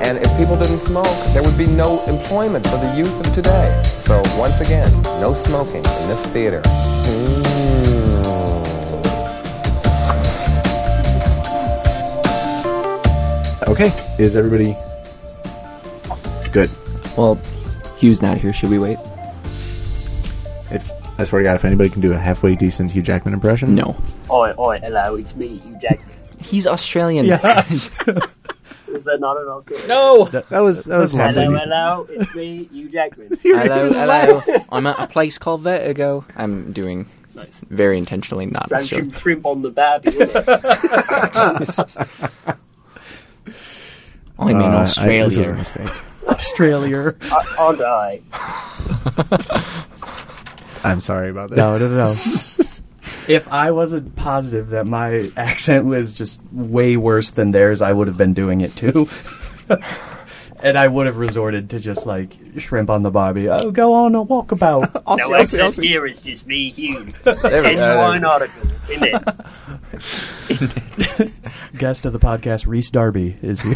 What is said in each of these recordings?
And if people didn't smoke, there would be no employment for the youth of today. So once again, no smoking in this theater. Mm. Okay, is everybody good? Well, Hugh's not here. Should we wait? If I swear to God, if anybody can do a halfway decent Hugh Jackman impression, No. Oi, oi, hello, it's me, Hugh Jackman. He's Australian. Is that not an Oscar? no. that was that was halfway Hello, decent. hello, it's me, Hugh Jackman. hello, hello. I'm at a place called Vertigo. I'm doing nice. very intentionally not Trying Australian. shrimp on the barbie. isn't? I'm in Uh, I- this was a mistake. Australia. I- Aren't I? I'm sorry about that. No, no, no, no. If I wasn't positive that my accent was just way worse than theirs, I would have been doing it too. and I would have resorted to just like shrimp on the barbie. Oh, go on a walkabout. No accent here is just me, Hugh. There we go. Genuine article, isn't it? Guest of the podcast, Reese Darby, is here.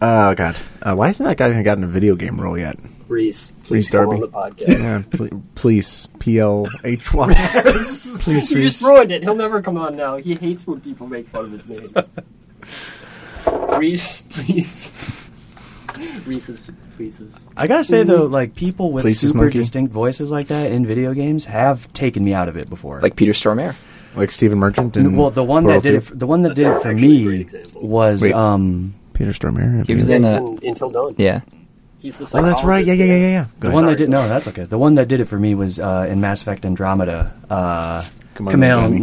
Oh God, uh, why hasn't that guy even gotten a video game role yet? Reese, Reese please come Darby. on the podcast. Yeah, pl- please, P L H Y. Please, You Reese. just ruined it. He'll never come on now. He hates when people make fun of his name. Reese, please. Reese's, pleases. I gotta say though, like people with Please, super monkey. distinct voices like that in video games have taken me out of it before. Like Peter Stormare. like Stephen Merchant and well, the one Portal that did it, 2? for, the one that That's did it for actually a great me example. was Wait. um Peter Stormare. He was in a. In- Until Dawn. Yeah. He's the Oh, that's right. Yeah, yeah, yeah, yeah. yeah. Go the ahead. one that Sorry. did no, that's okay. The one that did it for me was uh, in Mass Effect Andromeda. Uh, Kumail Kumail Nanjiani.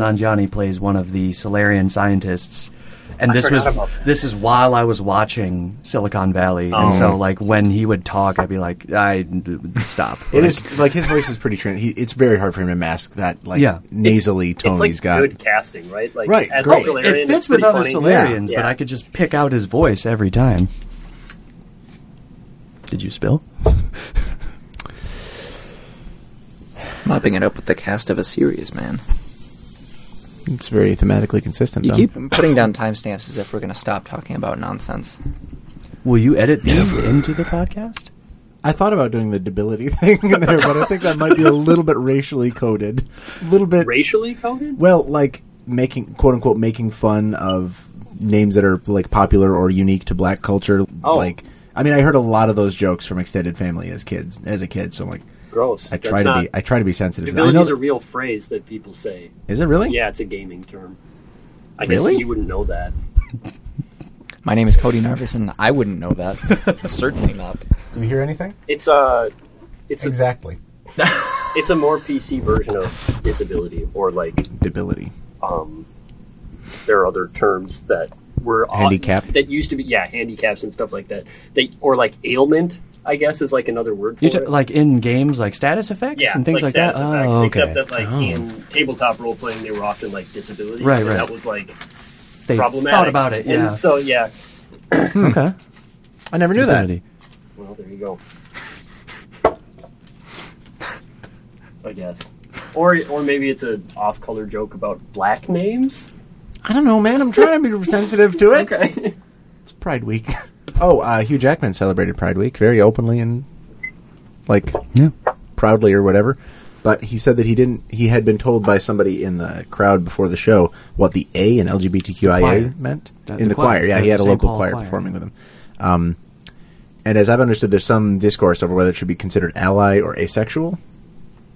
Nanjiani plays one of the Salarian scientists, and I this was forgot about that. this is while I was watching Silicon Valley, Oh. and so like when he would talk, I'd be like, I stop. It Like, is like his voice is pretty. Tran- he, it's very hard for him to mask that like Yeah. nasally It's tone like he's got. good casting, right? Like Right, as great. a Salarian, It fits with other funny. Salarians, Yeah. but I could just pick out his voice every time. Did you spill? Mopping it up with the cast of a series, man. It's very thematically consistent. You though. keep putting down timestamps as if we're going to stop talking about nonsense. Will you edit these into the podcast? I thought about doing the debility thing in there, but I think that might be a little bit racially coded. A little bit. racially coded. Well, like making quote unquote making fun of names that are like popular or unique to black culture. Oh. Like, I mean, I heard a lot of those jokes from extended family as kids, as a kid. So I'm like, Gross. I That's try to not- be, I try to be sensitive. to that. I Debility know is a that- real phrase that people say. is it really? Yeah, it's a gaming term. I Really? guess you wouldn't know that. My name is Cody Narvis, and I wouldn't know that. Certainly not. Do you hear anything? It's a, it's a, Exactly. it's a more PC version of disability, or like, Debility. um, there are other terms that were on- Handicap? that used to be, yeah, handicaps and stuff like that. They or like ailment, I guess, is like another word for t- it. like in games, like status effects yeah, and things like, status that. effects, oh, okay. Except that, like Oh. in tabletop role playing, they were often like disabilities. Right, right. That was like they problematic. thought about it. And Yeah. so yeah. Hmm. okay. I never knew that. Well, there you go. I guess. Or or maybe it's a off-color joke about black names. I don't know, man. I'm trying to be sensitive to it. Okay. It's Pride Week. Oh, uh, Hugh Jackman celebrated Pride Week very openly and like Yeah. proudly or whatever. But he said that he didn't. He had been told by somebody in the crowd before the show what the A in. LGBTQIA meant The- in the the, choir. choir. Yeah, he had a St. local Paul choir, choir, performing yeah. with him. Um, and as I've understood, there's some discourse over whether it should be considered ally or asexual,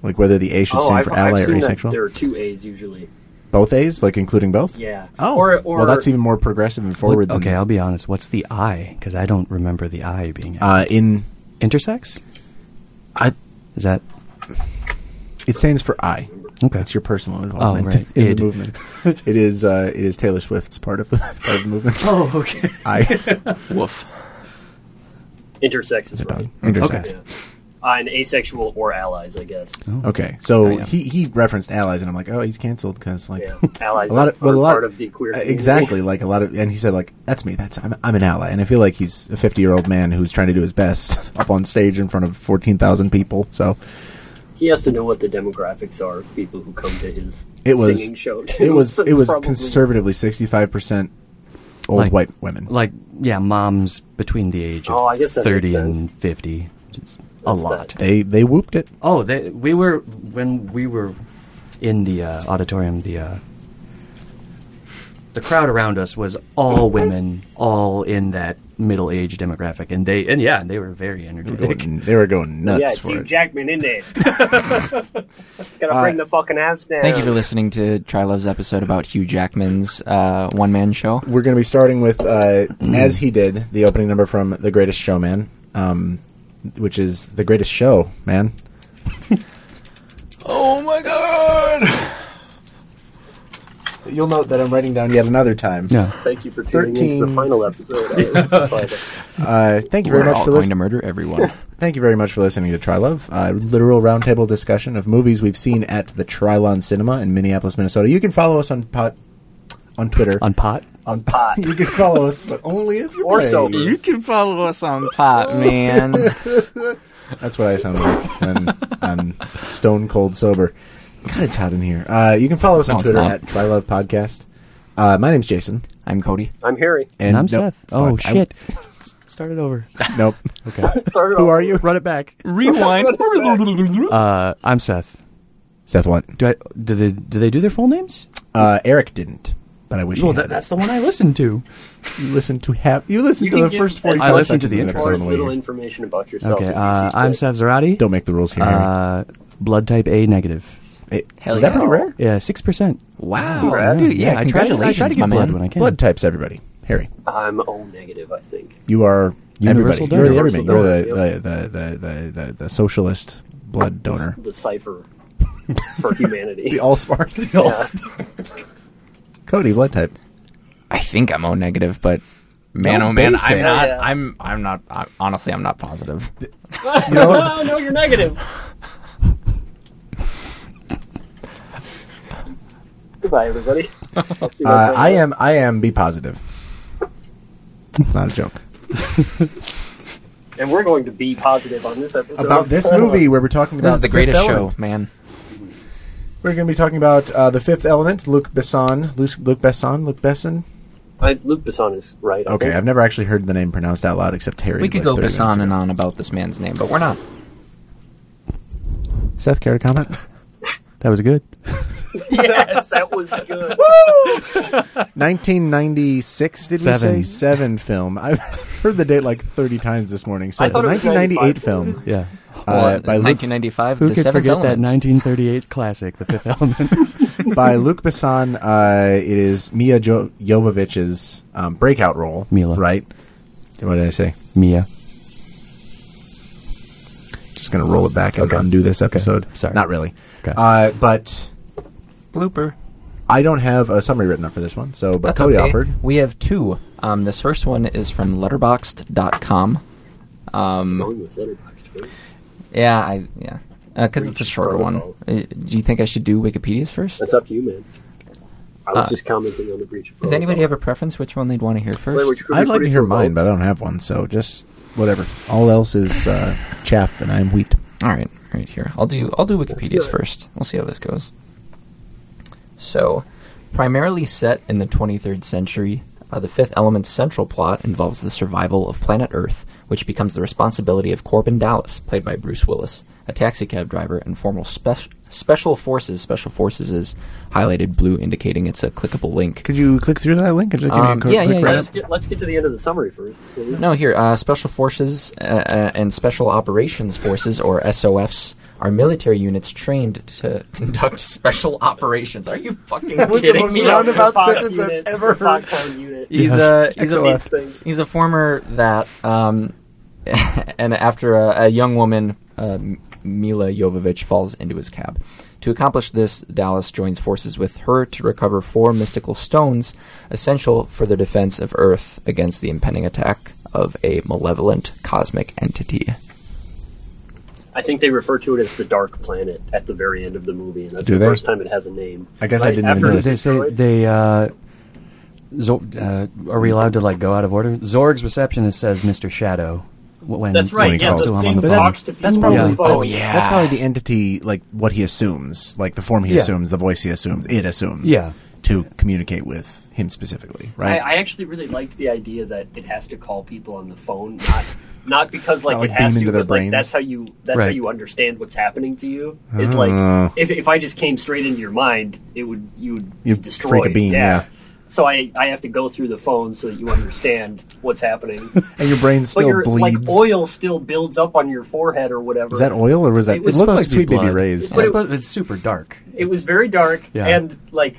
like whether the A should Oh, stand I've, for I've ally or seen that asexual. there are two A's usually. Both A's, like including both. Yeah. Oh, Or, or well, that's even more progressive and forward. What- than okay, I'll be honest. What's the I? Because I don't remember the I being uh, in. intersex. I, Is that it stands for I. okay? That's your personal involvement right. in Id. the movement. it is. Uh, it is Taylor Swift's part of the part of the movement. Oh, okay. I. Woof. Intersex is Is right. dog? Intersex. Yeah. Uh, and asexual or allies, I guess. Okay, so Oh, yeah. he he referenced allies, and I'm like, oh, he's canceled because like Yeah, allies a lot of are well, a lot part of the queer uh, community. exactly like a lot of, and he said like that's me, that's I'm I'm an ally, and I feel like he's a 50 year old man who's trying to do his best up on stage in front of 14,000 people. So He has to know what the demographics are of people who come to his it was singing show. too. it was So it it's was probably- conservatively 65 percent old Like- white women. Like, yeah, moms between the age of Oh, I guess that makes 30 sense. and 50. It's a lot. that. they they whooped it. Oh, they, we were when we were in the uh, auditorium. The uh, the crowd around us was all women, all in that middle age demographic, and they and yeah, they were very They were energetic. going, they were going nuts yeah, it's Hugh. Jackman in there. It's gotta bring Uh, the fucking ass down. Thank you for listening to Try Love's episode about Hugh Jackman's uh, one man show. We're going to be starting with, uh, as he did, the opening number from The Greatest Showman, um, which is The Greatest Show, man. oh my god! You'll note that I'm writing down yet another time. Yeah, Thank you for tuning in to the final episode. of- Uh, thank you very We're much all for listening. to murder everyone. Thank you very much for listening to Trilove, uh, literal roundtable discussion of movies we've seen at the Trylon Cinema in Minneapolis, Minnesota. You can follow us on pot, on Twitter. on pot. On pot. you can follow us, but only if you're Or brave. sober. you can follow us on Pot, man. That's what I sound like when I'm stone cold sober. God, it's hot in here. Uh, you can follow us No, on it's Twitter not. at Trilove Podcast. Uh, my name's Jason. I'm Cody. I'm Harry. And, I'm nope, Seth. Oh fuck, I- shit! Start it over. nope. Okay. Started Who off- are you? Run it back. Rewind. Uh, I'm Seth. Seth what? Do I do they do they do their full names? Uh, Eric didn't, but I wish Well, he that, had. that's the one I listened to. You listened to have you listened You to can the give first as forty. I listened to the episode Or on as the way little here. information about yourself. Okay, as you uh, see I'm fit. Seth Zarate. Don't make the rules here. Uh, blood type A negative. Hey, hell is that yeah. pretty rare? Yeah, six percent. Wow. Congrats. Dude, yeah, I try to- I congratulations, try to get my blood man. when I can. Blood types, everybody. Harry, I'm O negative, I think. you are Universal everybody. You're the donor. everything. You're the Universal the, the, the, the, the, the socialist blood donor. The cipher for humanity. The Allspark. The Yeah. Allspark. Cody, blood type. I think I'm O negative, but man, Don't oh man, base I'm it. not. Yeah. I'm. I'm not. I, honestly, I'm not positive. You know oh, no, you're negative. Goodbye, everybody. I'll see you Uh, next I am. I am. Be positive. It's not a joke. And we're going to be positive on this episode. About this movie where we're talking about This is the Fifth greatest show, Element. man. We're going to be talking about uh, the Fifth Element. Luc Besson. Luc, Luc Besson. Luc Besson. I, Luc Besson is right. I Okay, think. I've never actually heard the name pronounced out loud except Harry. We could like go 30 minutes Bassan and on about this man's name, but we're not. Seth, care to comment? That was good. yes, that was good. Woo! 1996, did we Seven. say? Seven film. I've heard the date like 30 times this morning. So I it's a it 1998 film. Yeah. Uh, by, Luc, 1995, Who The could Seventh forget that 1938 classic, The Fifth Element? by Luc Besson. Uh, it is Mia jo- Jovovich's um, breakout role. Milla. Right? What did I say? Mia. Just going to roll it back and Okay. undo this episode. Sorry. Not really. Okay. Uh, but blooper. I don't have a summary written up for this one. So, but That's Cody okay. offered. We have two. Um, this first one is from Letterboxd.com. Um, Going with Letterboxd first. Yeah, I yeah, because it's a Breach shorter one. Uh, Do you think I should do Wikipedia's first? That's up to you, man. I was Uh, just commenting on the breach. of Does anybody have a preference which one they'd want to hear first? Wait, which could I'd like to hear mine, but I don't have one. So just whatever. All else is uh, chaff, and I'm wheat. All right, all right. Here, I'll do. I'll do Wikipedia's first. We'll see how this goes. So, primarily set in the 23rd century, uh, the Fifth Element's central plot involves the survival of planet Earth, which becomes the responsibility of Korben Dallas, played by Bruce Willis, a taxicab driver and former spec- special forces. Special forces is highlighted blue, indicating it's a clickable link. Could you click through that link and just give me a Um, quick, yeah, quick yeah, write-up? Let's get, let's get to the end of the summary first. please. No, here, uh, Special Forces uh, uh, and Special Operations Forces, or SOFs, are military units trained to conduct special operations. Are you fucking That was the kidding most me? roundabout The Fox sentence I've ever the Foxhound unit. He's a he's a he's a former that, um, and after a, a young woman, uh, Milla Jovovich, falls into his cab. To accomplish this, Dallas joins forces with her to recover four mystical stones essential for the defense of Earth against the impending attack of a malevolent cosmic entity. I think they refer to it as the Dark Planet at the very end of the movie, and that's Do the they? first time it has a name. I guess I didn't after even it's They say they. Uh, Zor- uh, are we allowed to like go out of order? Zorg's receptionist says Mr. Shadow. Wh- When That's when he right. Yeah, calls the to him thing on the phone. that's- talks to people. that's probably the phone. oh, yeah. That's probably the entity, like what he assumes, like the form he Yeah. assumes, the voice he assumes, it assumes, Yeah. to communicate with him specifically, right? I, I actually really liked the idea that it has to call people on the phone, not not because like, Not, like, it has to, into their but like that's how you that's how you understand what's happening to you. Is Oh. like uh. if if I just came straight into your mind, it would you would You'd destroyed. freak a bean, yeah. So I I have to go through the phone so that you understand what's happening. and your brain but still your like oil still builds up on your forehead or whatever. Is that oil or was that? It It, looked like Sweet Baby blood. Ray's. But it- supposed- it's super dark. It was very dark Yeah. and like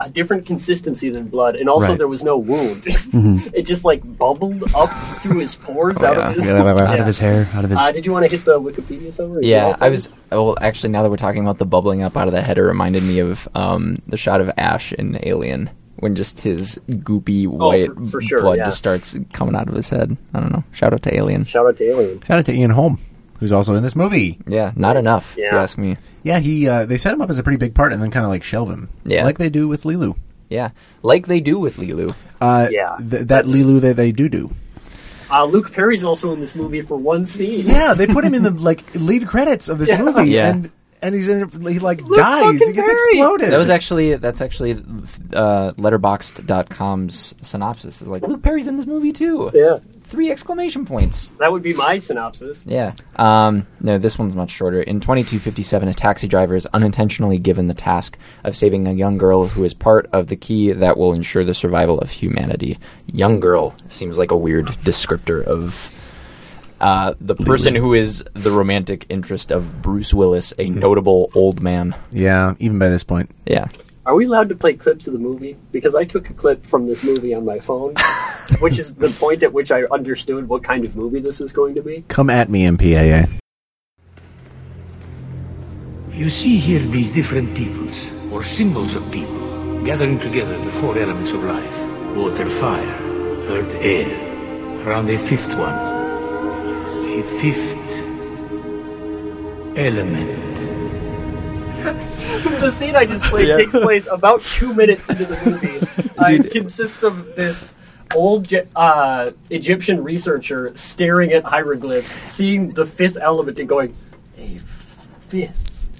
a different consistency than blood, and also Right. there was no wound. Mm-hmm. it just like bubbled up through his pores Oh, out yeah. of his Yeah, yeah, yeah. Out of his hair, out of his. Uh, did you want to hit the Wikipedia summary? Yeah, I was. Well, actually, now that we're talking about the bubbling up out of the head, it reminded me of um, the shot of Ash in Alien when just his goopy white for- for sure, blood yeah. just starts coming out of his head. I don't know. Shout out to Alien. Shout out to Alien. Shout out to Ian Holm, who's also in this movie. Yeah, not Nice. enough. If you ask me. Yeah, he uh, they set him up as a pretty big part and then kind of like shelve him, Yeah. like they do with Leeloo. Yeah, like they do with Leeloo. Uh, Yeah, th- that that's- Leeloo that they do do. Uh, Luke Perry's also in this movie for one scene. Yeah, they put him in the like lead credits of this Yeah. movie, Yeah. and and he's in. He like Luke dies. He gets Perry! exploded. That was actually that's actually uh, Letterboxd.com's synopsis. Is like Luke Perry's in this movie too. Yeah, Three exclamation points. that would be my synopsis. Yeah. Um, no, this one's much shorter. In 2257, a taxi driver is unintentionally given the task of saving a young girl who is part of the key that will ensure the survival of humanity. Young girl seems like a weird descriptor of uh, the person who is the romantic interest of Bruce Willis, a notable old man. yeah. Even by this point, Yeah. Are we allowed to play clips of the movie? Because I took a clip from this movie on my phone, which is the point at which I understood what kind of movie this was going to be. come at me, MPAA. You see here these different peoples, or symbols of people, gathering together the four elements of life water, fire, earth, air. Around a fifth one. A fifth element. The scene I just played takes place about two minutes into the movie. Uh, it consists of this old uh, Egyptian researcher staring at hieroglyphs, seeing the fifth element, and going, "A fifth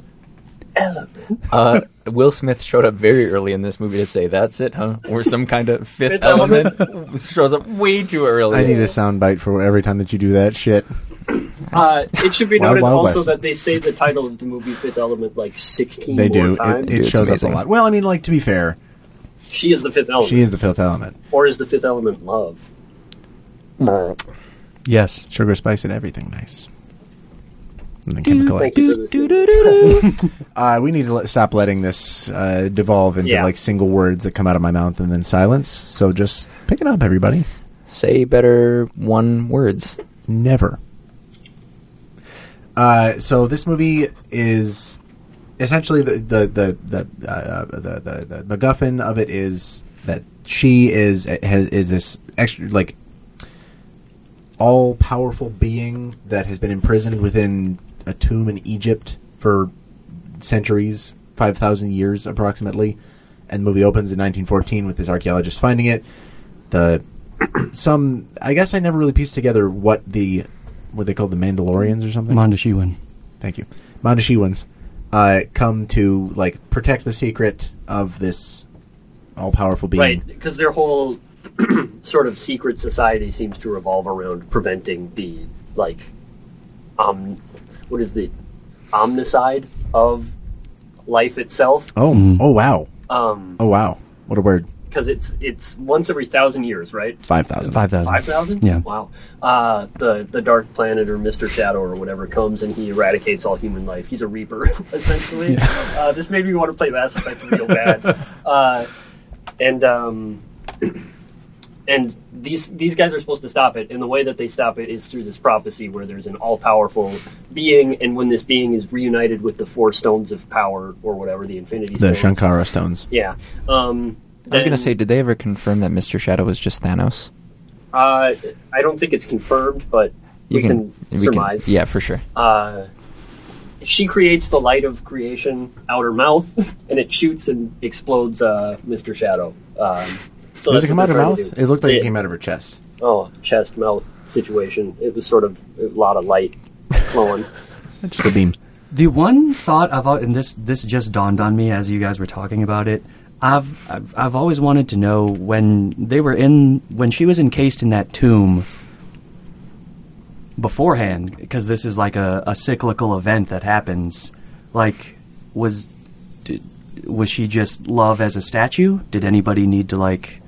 element." Uh, Will Smith showed up very early in this movie to say, "That's it, huh?" Or some kind of fifth, Fifth element. shows up way too early. I need a soundbite for every time that you do that shit. Uh, it should be noted Wild also West. that they say the title of the movie Fifth Element like sixteen They more do. times. It, it It's shows amazing. up a lot. Well, I mean, like to be fair, she is the fifth element, she is the fifth element. or is the fifth element love? yes. Sugar, spice, and everything nice. And then chemical Thank you for this. Uh, we need to let, stop letting this uh, devolve into Yeah. like single words that come out of my mouth and then silence. So just pick it up, everybody. Say better one words. Never. Uh, so this movie is essentially the the the the, uh, the, the the MacGuffin of it is that she is has, is this extra like all powerful being that has been imprisoned within a tomb in Egypt for centuries, five thousand years approximately. And the movie opens in 1914 with this archaeologist finding it. The some I guess I never really pieced together what the what they call the Mandalorians or something. Mondoshawan. Thank you. Mondoshawans uh, come to like protect the secret of this all powerful being. Right, because their whole sort of secret society seems to revolve around preventing the like, um, what is the omnicide of life itself? Oh, oh wow. Um, Oh wow. What a word. Because it's it's once every thousand years, right? Five thousand. Five thousand. Five thousand? Yeah. Wow. Uh, the the Dark Planet or Mister Shadow or whatever comes and he eradicates all human life. He's a Reaper, essentially. Uh, this made me want to play Mass Effect real bad. Uh, and um, and these these guys are supposed to stop it, and the way that they stop it is through this prophecy where there's an all powerful being, and when this being is reunited with the four stones of power or whatever the Infinity The Stones. Shankara stones. Yeah. Um, I was gonna say, did they ever confirm that Mr. Shadow was just Thanos? Uh, I don't think it's confirmed, but we can, we surmise. yeah, for sure. Uh, she creates the light of creation out her mouth, and it shoots and explodes uh, Mr. Shadow. Um, so Does it come out of her mouth? It looked like They- it came out of her chest. Oh, chest mouth situation. It was sort of a lot of light flowing. Just a beam. The one thought I've and this this just dawned on me as you guys were talking about it. I've I've, I've always wanted to know when they were in when she was encased in that tomb beforehand because this is like a, a cyclical event that happens. Like was did, was she just love as a statue? Did anybody need to like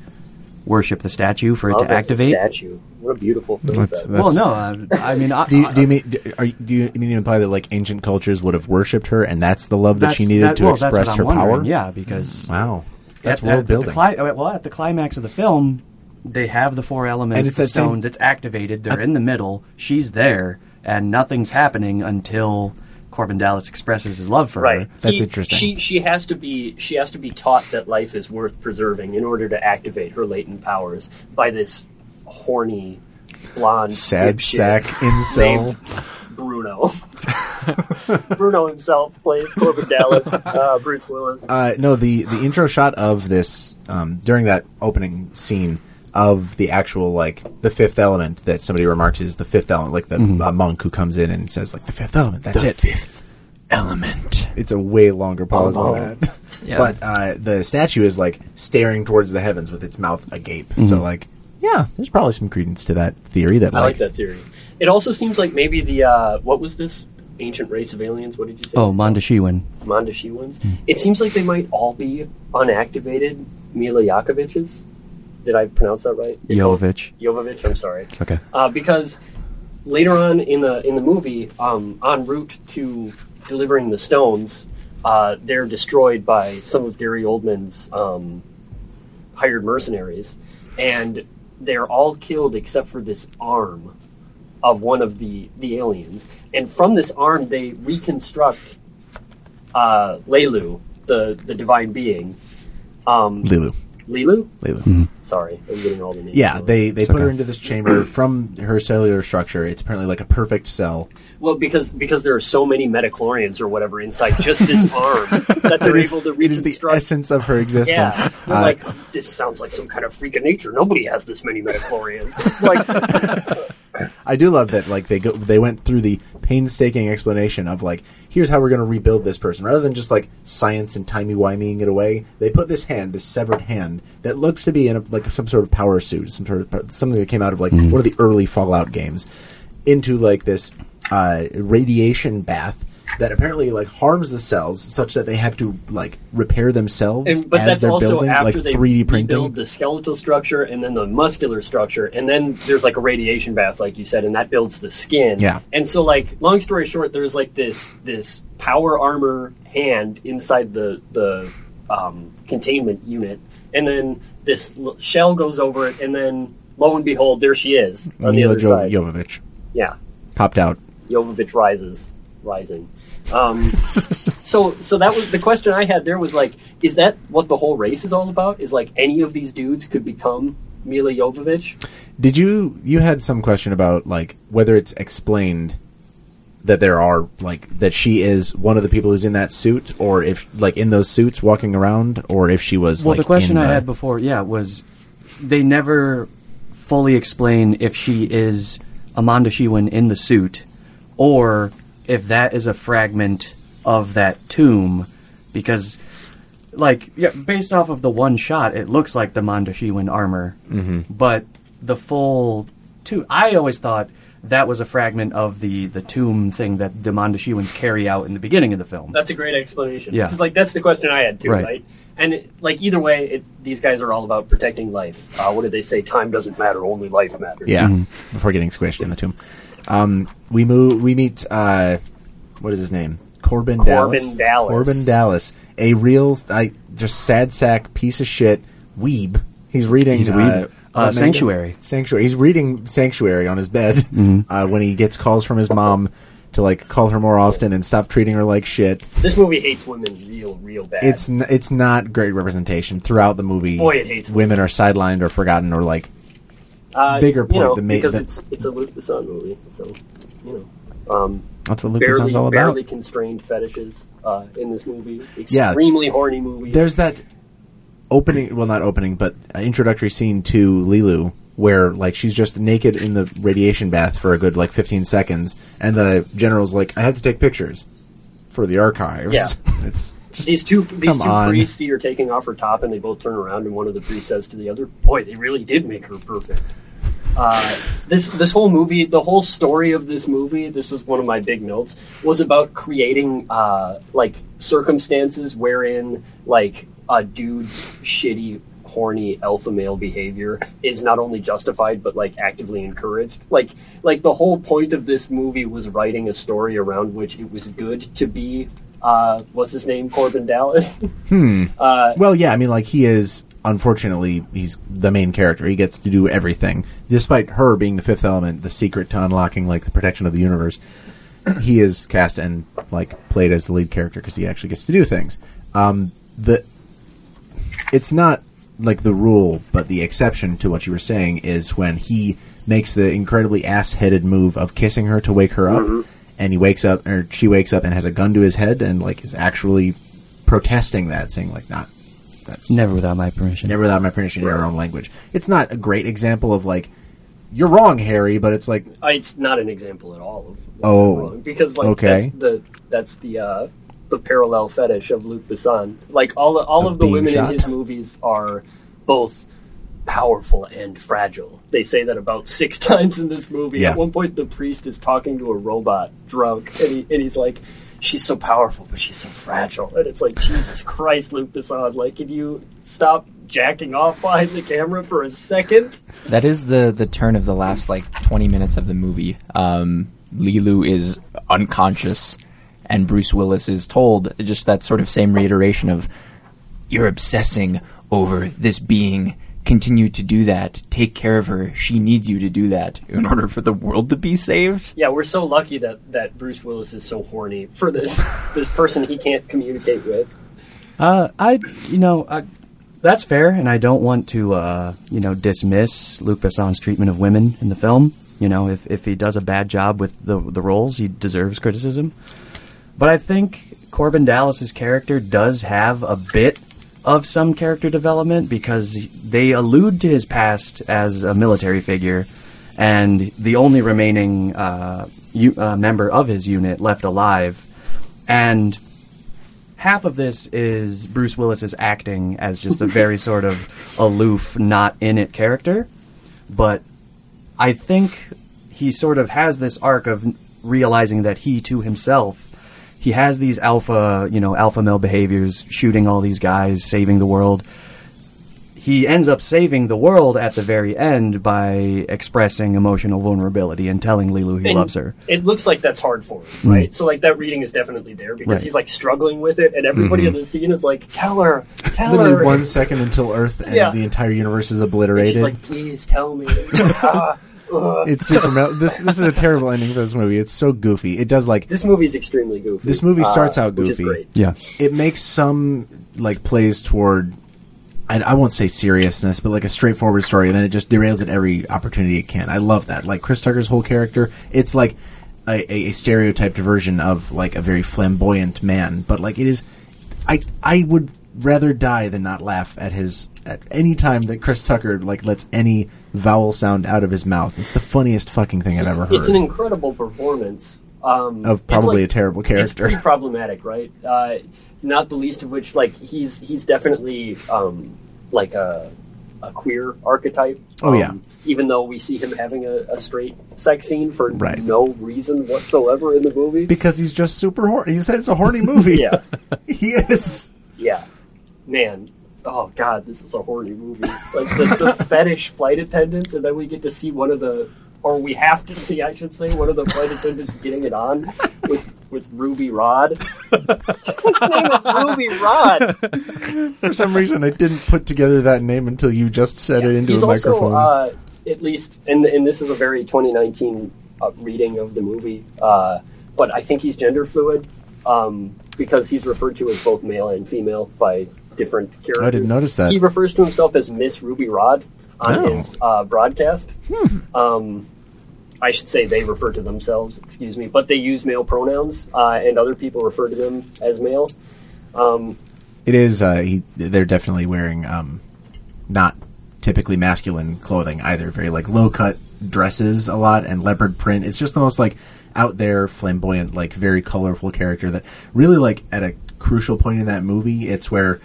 worship the statue for it to activate? statue. What a beautiful thing That's- that. Well, no, I, I mean, I, Do you, do you mean do, are you, do you mean to imply that like ancient cultures would have worshipped her, and that's the love that she needed that- to well, express what her I'm wondering, power? Yeah, because Wow, that's at, world at building. The cli- uh, well, at the climax of the film, they have the four elements, And it's the that same- stones. It's activated. They're in the middle. She's there, and nothing's happening until Korben Dallas expresses his love for Right. her. That's He- interesting. She she has to be she has to be taught that life is worth preserving in order to activate her latent powers by this horny blonde Sad sack incel. Bruno. Bruno himself plays Korben Dallas, uh, Bruce Willis. Uh, no, the the intro shot of this um, during that opening scene of the actual like the fifth element that somebody remarks is the fifth element, like the Mm-hmm. uh, monk who comes in and says like the fifth element. That's it. Fifth element. It's a way longer pause Oh. than that. Yeah. But uh, the statue is like staring towards the heavens with its mouth agape. Mm-hmm. So like, yeah, there's probably some credence to that theory. That I like, like that theory. It also seems like maybe the uh, what was this ancient race of aliens? What did you say? Oh, Mondoshawan. Mondoshawans. It seems like they might all be unactivated Mila Jakoviches. Did I pronounce that right? Jovovich. Jovovich. I'm sorry. It's okay. Uh, because later on in the in the movie, um, en route to delivering the stones, uh, they're destroyed by some of Gary Oldman's um, hired mercenaries, and they're all killed except for this arm of one of the the aliens. And from this arm, they reconstruct uh, Leilu, the the divine being. Um, Leeloo. Leeloo. Leeloo. Sorry, I'm getting all the names. Yeah, wrong. they they put her into this chamber from her cellular structure. It's apparently like a perfect cell. Well, because because there are so many midichlorians or whatever inside just this arm that they're It is, able to it is the reconstruct. essence of her existence. yeah, they're Uh, like this sounds like some kind of freak of nature. Nobody has this many midichlorians. like, I do love that like they go they went through the painstaking explanation of like here's how we're going to rebuild this person rather than just like science and timey wimeying it away. They put this hand, this severed hand that looks to be in a, like some sort of power suit, some sort of something that came out of like one of the early Fallout games, into like this uh, radiation bath. That apparently like harms the cells such that they have to like repair themselves and, but as that's they're also building after like they 3D printing. the skeletal structure and then the muscular structure, and then there's like a radiation bath, like you said, and that builds the skin. Yeah. And so, like, long story short, there's like this this power armor hand inside the the um, containment unit, and then this l- shell goes over it, and then lo and behold, there she is on the other Jo- side. Jovovich Yeah. popped out. Jovovich rises, rising. Um, so, so that was the question I had. There was like, is that what the whole race is all about? Is like any of these dudes could become Milla Jovovich? Did you you had some question about like whether it's explained that there are like that she is one of the people who's in that suit or if like in those suits walking around or if she was Well, like the question in I the- had before, yeah, was they never fully explain if she is a Mondoshawan in the suit or if that is a fragment of that tomb because like yeah, based off of the one shot it looks like the Amanda armor mm-hmm. but the full tomb I always thought that was a fragment of the the tomb thing that the Amanda carry out in the beginning of the film That's a great explanation. Yeah. because like that's the question I had too, Right. right? And it, like either way, it, these guys are all about protecting life. Uh, what did they say? Time doesn't matter, only life matters. yeah Mm-hmm. before getting squished in the tomb. Um, we move. We meet. Uh, what is his name? Korben, Korben Dallas. Dallas. Korben Dallas, a real, I just sad sack piece of shit weeb. He's reading. He's a uh, weeb. what Uh, manga? Sanctuary. Sanctuary. He's reading Sanctuary on his bed uh, when he gets calls from his mom to like call her more often and stop treating her like shit. This movie hates women real, real bad. It's n- it's not great representation throughout the movie. Boy, it hates women, women are sidelined or forgotten or like Uh, bigger point, know, the ma- because the- it's it's a Luc Besson movie, so you know, um, That's what Luc barely Besson's all about. barely constrained fetishes uh, in this movie. Extremely horny movie. There's that opening, well, not opening, but introductory scene to Leeloo where like she's just naked in the radiation bath for a good like 15 seconds, and the general's like, "I had to take pictures for the archives." Yeah. it's just these two these two on. priests see her taking off her top, and they both turn around, and one of the priests says to the other, "Boy, they really did make her perfect." Uh, this this whole movie, the whole story of this movie, this is one of my big notes, was about creating uh, like circumstances wherein like a dude's shitty, horny alpha male behavior is not only justified but like actively encouraged. Like like the whole point of this movie was writing a story around which it was good to be. Uh, what's his name? Korben Dallas. Uh, Well, yeah, I mean, like he is. Unfortunately, he's the main character. He gets to do everything, despite her being the fifth element, the secret to unlocking like the protection of the universe. he is cast and like played as the lead character because he actually gets to do things. Um, the it's not like the rule, but the exception to what you were saying is when he makes the incredibly ass-headed move of kissing her to wake her up, and he wakes up or she wakes up and has a gun to his head and like is actually protesting that, saying like, "Not that's Never without my permission. never without my permission in your own language." It's not a great example of like, "You're wrong, Harry," but it's like, it's not an example at all. Of Oh, wrong, because like okay. that's the that's the uh, the parallel fetish of Luc Besson. Like all all Of of, the women shot. in his movies are both powerful and fragile. They say that about six times in this movie. Yeah. At one point, the priest is talking to a robot drunk, and, he, and he's like. She's so powerful, but she's so fragile. And it's like, Jesus Christ, Luc Besson, like, can you stop jacking off behind the camera for a second? That is the the turn of the last like twenty minutes of the movie. Um, Leeloo is unconscious, and Bruce Willis is told just that sort of same reiteration of "You're obsessing over this being. Continue to do that. Take care of her. She needs you to do that in order for the world to be saved." Yeah, we're so lucky that, that Bruce Willis is so horny for this this person he can't communicate with. Uh, I, you know, I, that's fair, and I don't want to, uh, you know, dismiss Luc Besson's treatment of women in the film. You know, if if he does a bad job with the the roles, he deserves criticism. But I think Korben Dallas's character does have a bit of some character development because they allude to his past as a military figure, and the only remaining uh, u- uh, member of his unit left alive, and half of this is Bruce Willis's acting as just a very sort of aloof, not in it character. But I think he sort of has this arc of realizing that he too himself he has these alpha, you know, alpha male behaviors, shooting all these guys, saving the world. He ends up saving the world at the very end by expressing emotional vulnerability and telling Leeloo he And loves her. It looks like that's hard for him, right? So like that reading is definitely there because Right. he's like struggling with it, and everybody in the scene is like, "Tell her, tell literally her." one second until Earth and Yeah. the entire universe is and obliterated. she's like, "Please tell me." Ah, ugh. It's super. mel- this this is a terrible ending for this movie. It's so goofy. It does like this movie's extremely goofy. This movie starts uh, out which is goofy. great. Yeah. it makes some like plays toward I, I won't say seriousness, but like a straightforward story, and then it just derails at every opportunity it can. I love that. Like Chris Tucker's whole character, it's like a, a, a stereotyped version of like a very flamboyant man, but like it is. I I would rather die than not laugh at his at any time that Chris Tucker like lets any vowel sound out of his mouth. It's the funniest fucking thing I've ever heard. It's an incredible performance. Um, Of probably like- a terrible character. It's pretty problematic, right? Uh, not the least of which, like he's he's definitely um, like a a queer archetype. Oh, Um, yeah. Even though we see him having a, a straight sex scene for Right. no reason whatsoever in the movie. because he's just super horny. He said it's a horny movie. yeah, he is. yeah, man. Oh god, this is a horny movie. Like the, the fetish flight attendants, and then we get to see one of the, or we have to see, I should say, one of the flight attendants getting it on with with Ruby Rhod. His name is Ruby Rhod. For some reason, I didn't put together that name until you just said it into He's a also, microphone. uh, at least, and and this is a very 2019 uh, reading of the movie, uh, but I think he's gender fluid um, because he's referred to as both male and female by different characters. I didn't notice that. He refers to himself as Miss Ruby Rhod. on Oh. his uh, broadcast. Um, I should say they refer to themselves, excuse me, but they use male pronouns, uh, and other people refer to them as male. Um, It is. Uh, he, they're definitely wearing um, not typically masculine clothing either. Very like low cut dresses a lot and leopard print. It's just the most like out there, flamboyant, like very colorful character that really like at a crucial point in that movie. It's where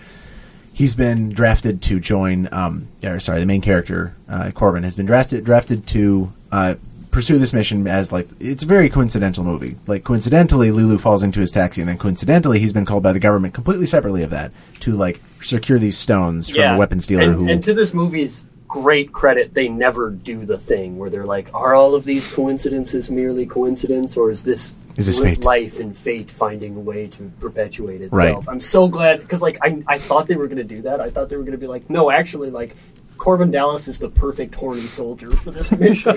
he's been drafted to join. Um, or sorry, the main character uh, Korben has been drafted drafted to uh, pursue this mission as like it's a very coincidental movie. Like coincidentally, Lulu falls into his taxi, and then coincidentally, he's been called by the government completely separately of that to like secure these stones from a weapons dealer and, who. and to this movie's great credit, they never do the thing where they're like, "Are all of these coincidences merely coincidence, or is this Is this fate?" life and fate finding a way to perpetuate itself?" Right. I'm so glad because, like, I I thought they were going to do that. I thought they were going to be like, "No, actually, like." Korben Dallas is the perfect horny soldier for this mission.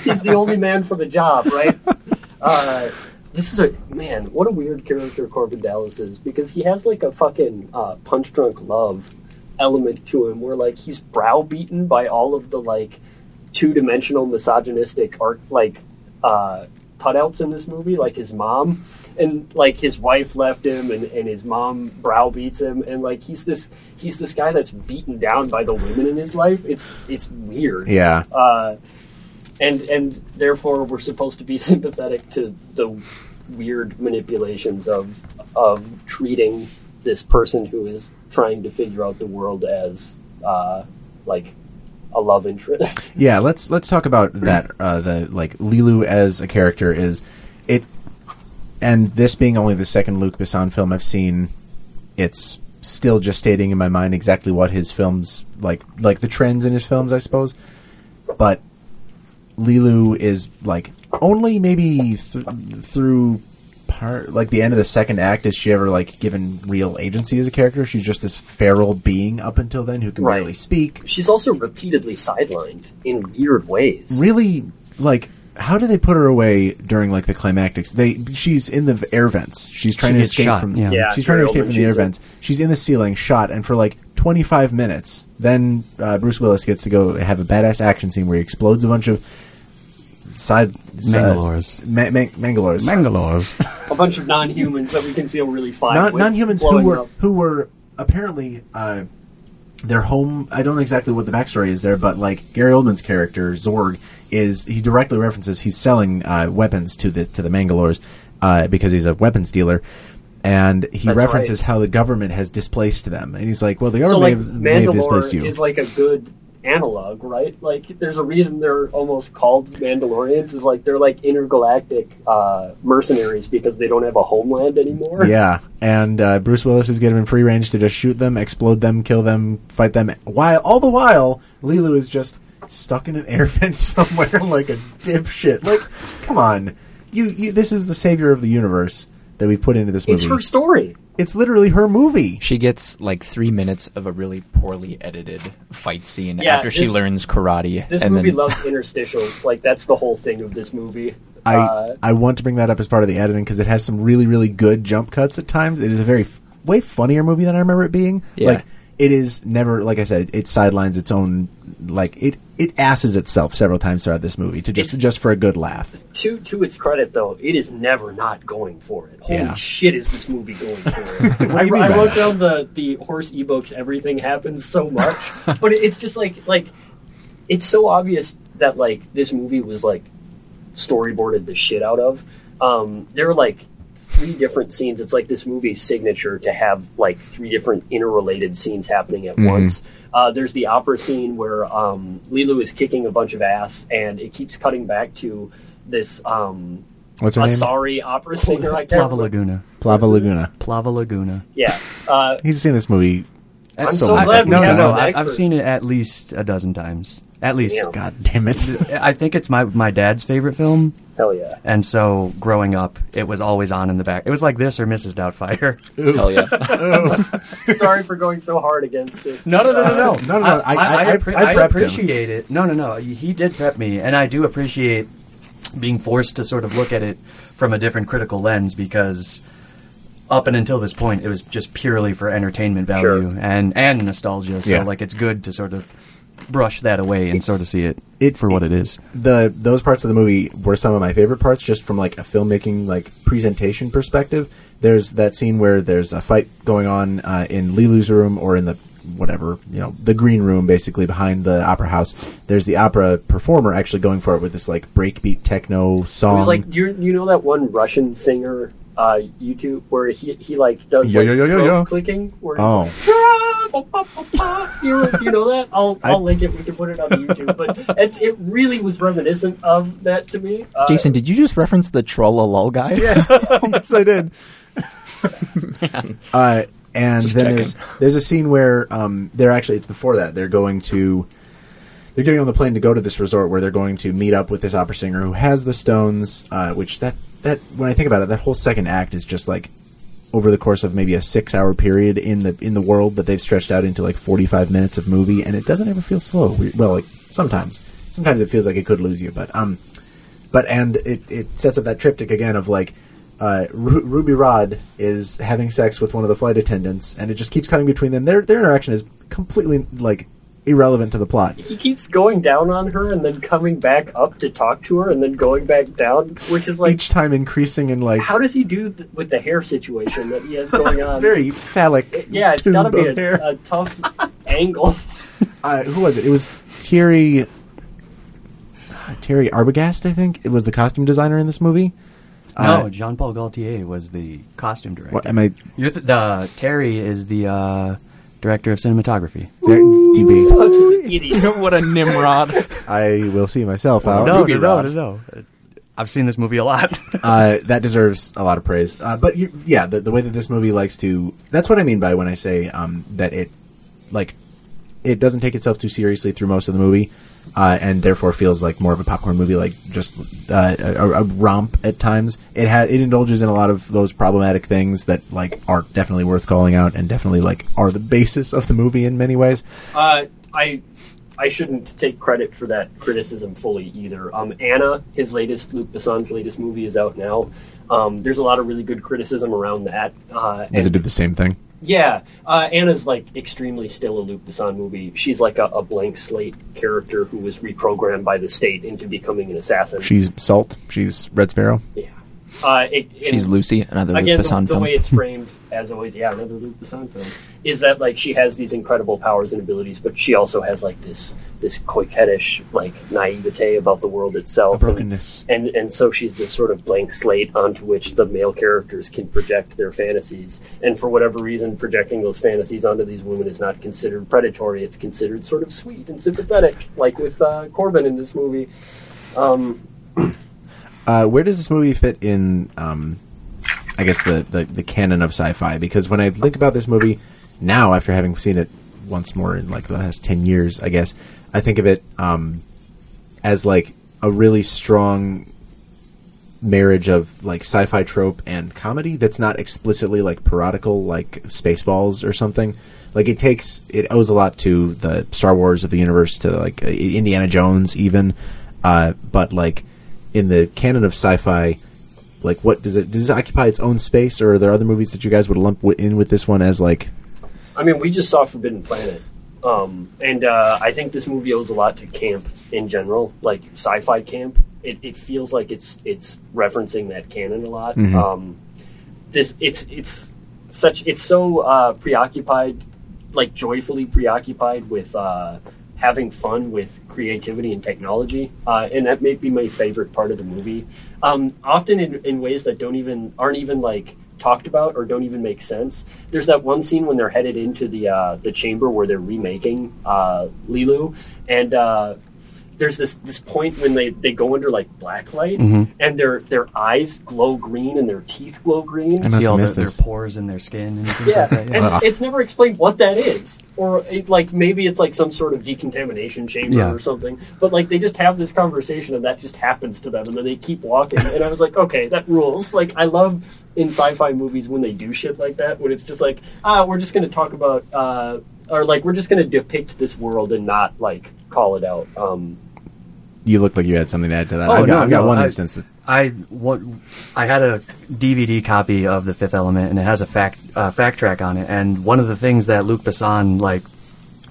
He's the only man for the job, right? Uh, this is a man. What a weird character Korben Dallas is because he has like a fucking uh, punch drunk love element to him, where like he's browbeaten by all of the like two dimensional misogynistic art like uh, cutouts in this movie, like his mom. And like his wife left him, and, and his mom browbeats him, and like he's this he's this guy that's beaten down by the women in his life. It's it's weird yeah, uh, and and therefore we're supposed to be sympathetic to the weird manipulations of of treating this person who is trying to figure out the world as uh, like a love interest. yeah. Let's let's talk about that. Uh, the like Leeloo as a character is it, and this being only the second Luc Besson film I've seen, it's still just stating in my mind exactly what his films like like the trends in his films, I suppose. But Leeloo is like only maybe th- through part like the end of the second act is she ever like given real agency as a character. She's just this feral being up until then who can Right. barely speak. She's also repeatedly sidelined in weird ways. Really, like how do they put her away during like the climactics? They she's in the air vents. She's trying to escape shot, from yeah. Yeah, she's trying to escape from the air shoots her. vents. She's in the ceiling, shot, and for like 25 minutes, then uh, Bruce Willis gets to go have a badass action scene where he explodes a bunch of side Mangalores. uh, ma- ma- Mangalores, Mangalores. A bunch of non-humans that we can feel really fine non with. non-humans who were up. who were apparently uh, their home. I don't know exactly what the backstory is there, but like Gary Oldman's character Zorg is he directly references he's selling uh, weapons to the to the Mangalores uh, because he's a weapons dealer. And he That's references right. how the government has displaced them, and he's like, "Well, the so government like may, have, may have displaced you." is like a good analog, right? Like there's a reason they're almost called Mandalorians is like they're like intergalactic uh, mercenaries because they don't have a homeland anymore. Yeah, and uh, Bruce Willis is given free range to just shoot them, explode them, kill them, fight them. While all the while, Leeloo is just stuck in an air vent somewhere like a dipshit. Like, come on, you, you. This is the savior of the universe that we put into this movie. It's her story. It's literally her movie. She gets like three minutes of a really poorly edited fight scene Yeah, after she this- learns karate. This and movie then, loves interstitials. Like that's the whole thing of this movie. I uh, I want to bring that up as part of the editing because it has some really really good jump cuts at times. It is a very f- way funnier movie than I remember it being. Yeah. Like it is never like I said, it sidelines its own like it it asses itself several times throughout this movie to just It's- just for a good laugh. to to its credit, though, it is never not going for it. Holy Yeah. shit, is this movie going for it? I, do I wrote that? down the the horse ebooks. Everything happens so much, but it's just like like it's so obvious that like this movie was like storyboarded the shit out of. Um, there are like three different scenes. It's like this movie's signature to have like three different interrelated scenes happening at once. Uh, there's the opera scene where um, Leeloo is kicking a bunch of ass, and it keeps cutting back to this um, What's her name? Asari opera singer. I can't Plava Laguna. Plava Laguna. Plava Laguna. Yeah, uh, He's seen this movie. I'm so so many glad we no, fucking no, have no. I, expert. I've seen it at least a dozen times. At least. Damn. God damn it! I think it's my my dad's favorite film, hell yeah. and so growing up, it was always on in the back. It was like this or Mrs. Doubtfire. hell yeah. Sorry for going so hard against it. No, no, no, no, no, no, no, I- I- I- appre- I prepped him. appreciate it. No, no, no. He did prep me, and I do appreciate being forced to sort of look at it from a different critical lens because up and until this point, it was just purely for entertainment value Sure. and and nostalgia. So Yeah. like, it's good to sort of brush that away and sort of see it, it- for what it is. the those parts of the movie were some of my favorite parts just from like a filmmaking like presentation perspective. There's that scene where there's a fight going on uh, in Leeloo's room or in the whatever you know the green room basically behind the opera house. There's the opera performer actually going for it with this like breakbeat techno It song was like, do you, you know that one Russian singer uh, YouTube where he he like does Yo, like yo, yo, yo, yo. clicking? Where Oh. you, you know that? I'll I- I'll link it. We can put it on YouTube. But it's, it really was reminiscent of that to me. Uh, Jason, did you just reference the Troll guy? yeah yes i did Uh, and Just then checking. there's there's a scene where um, they're actually it's before that they're going to they're getting on the plane to go to this resort where they're going to meet up with this opera singer who has the stones. Uh, which that that when I think about it, that whole second act is just like over the course of maybe a six hour period in the in the world that they've stretched out into like forty five minutes of movie, and it doesn't ever feel slow. We- Well, like sometimes sometimes it feels like it could lose you, but um, but and it, it sets up that triptych again of like uh, Ru- Ruby Rhod is having sex with one of the flight attendants, and it just keeps cutting between them. Their their interaction is completely like irrelevant to the plot. he keeps going down on her and then coming back up to talk to her and then going back down, which is like, Each time increasing in like how does he do th- with the hair situation that he has going on? very phallic. yeah, it's got to be a, a tough angle. uh, who was it? It was Thierry uh, Terry Arbogast, I think. It was the costume designer in this movie. No, Uh, Jean Paul Gaultier was the costume director. what am I? You're th- the Terry is the uh, director of cinematography. There, DB. Fucking idiot. what a Nimrod. I will see myself out. no, Ruby Rhod. no. I've seen this movie a lot. uh, that deserves a lot of praise. Uh, but you, yeah, the, the way that this movie likes to—that's what I mean by when I say um, that it, like, it doesn't take itself too seriously through most of the movie, uh, and therefore feels like more of a popcorn movie, like just uh, a, a romp at times. It has it indulges in a lot of those problematic things that like are definitely worth calling out, and definitely like are the basis of the movie in many ways. Uh, I I shouldn't take credit for that criticism fully either. Um, Anna, his latest Luc Besson's latest movie is out now. Um, there's a lot of really good criticism around that. Uh, Does it and- do the same thing? Yeah, uh, Anna's like extremely still a Luc Besson movie. She's like a, a blank slate character who was reprogrammed by the state into becoming an assassin. She's Salt. She's Red Sparrow. yeah. Uh, it, She's Lucy, another again, the, Besson the film. way it's framed, as always, yeah, another Luc Besson film, is that like she has these incredible powers and abilities, but she also has like this this coquettish like naivete about the world itself, A brokenness. and, and and so she's this sort of blank slate onto which the male characters can project their fantasies, and for whatever reason, projecting those fantasies onto these women is not considered predatory; it's considered sort of sweet and sympathetic, like with uh, Korben in this movie. Um, Uh, where does this movie fit in? Um, I guess the, the the canon of sci-fi. Because when I think about this movie now, after having seen it once more in like the last ten years, I guess I think of it um, as like a really strong marriage of like sci-fi trope and comedy that's not explicitly like parodical like spaceballs or something like it takes it owes a lot to the star wars of the universe to like indiana jones even uh, but like in the canon of sci-fi like what does it does it occupy its own space or are there other movies that you guys would lump in with this one as like I mean, we just saw Forbidden Planet, um, and uh, I think this movie owes a lot to camp in general, like sci-fi camp. It, it feels like it's it's referencing that canon a lot. Um, this it's it's such it's so uh, preoccupied, like joyfully preoccupied with uh, having fun with creativity and technology, uh, and that may be my favorite part of the movie. Um, often in, in ways that don't even aren't even like talked about or don't even make sense. There's that one scene when they're headed into the uh, the chamber where they're remaking uh, Leeloo, and uh, there's this this point when they, they go under like black light and their their eyes glow green and their teeth glow green. I must See all have their, missed their pores in their skin and things Yeah, like that. and it's never explained what that is, or it, like maybe it's like some sort of decontamination chamber Yeah. or something. But like they just have this conversation and that just happens to them, and then they keep walking. and I was like, okay, that rules. Like I love in sci-fi movies when they do shit like that, when it's just like, ah, we're just going to talk about, uh, or like we're just going to depict this world and not like call it out. Um, you looked like you had something to add to that Oh, i've got, no, I've got no, one I- instance that I what I had a DVD copy of The Fifth Element, and it has a fact uh, fact track on it. And one of the things that Luc Besson like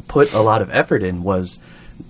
put a lot of effort in was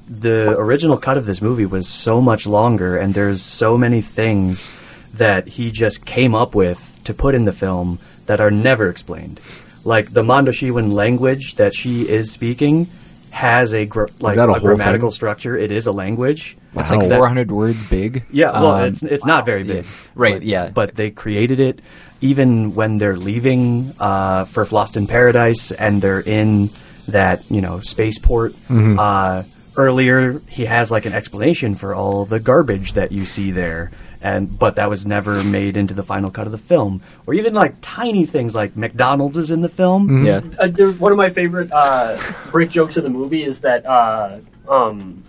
the original cut of this movie was so much longer, and there's so many things that he just came up with to put in the film that are never explained. Like the Mondoshawan language that she is speaking has a gr- like a a, grammatical thing? structure. It is a language. It's Wow. like That- 400 words big. Yeah, well, Um, it's it's not very big, Right, but- yeah. But they created it even when they're leaving uh, for Fhloston Paradise, and they're in that you know spaceport. Mm-hmm. Uh, earlier, he has like an explanation for all the garbage that you see there, and but that was never made into the final cut of the film, or even like tiny things like McDonald's is in the film. yeah. Uh, there, one of my favorite uh, brick jokes of the movie is that uh, um,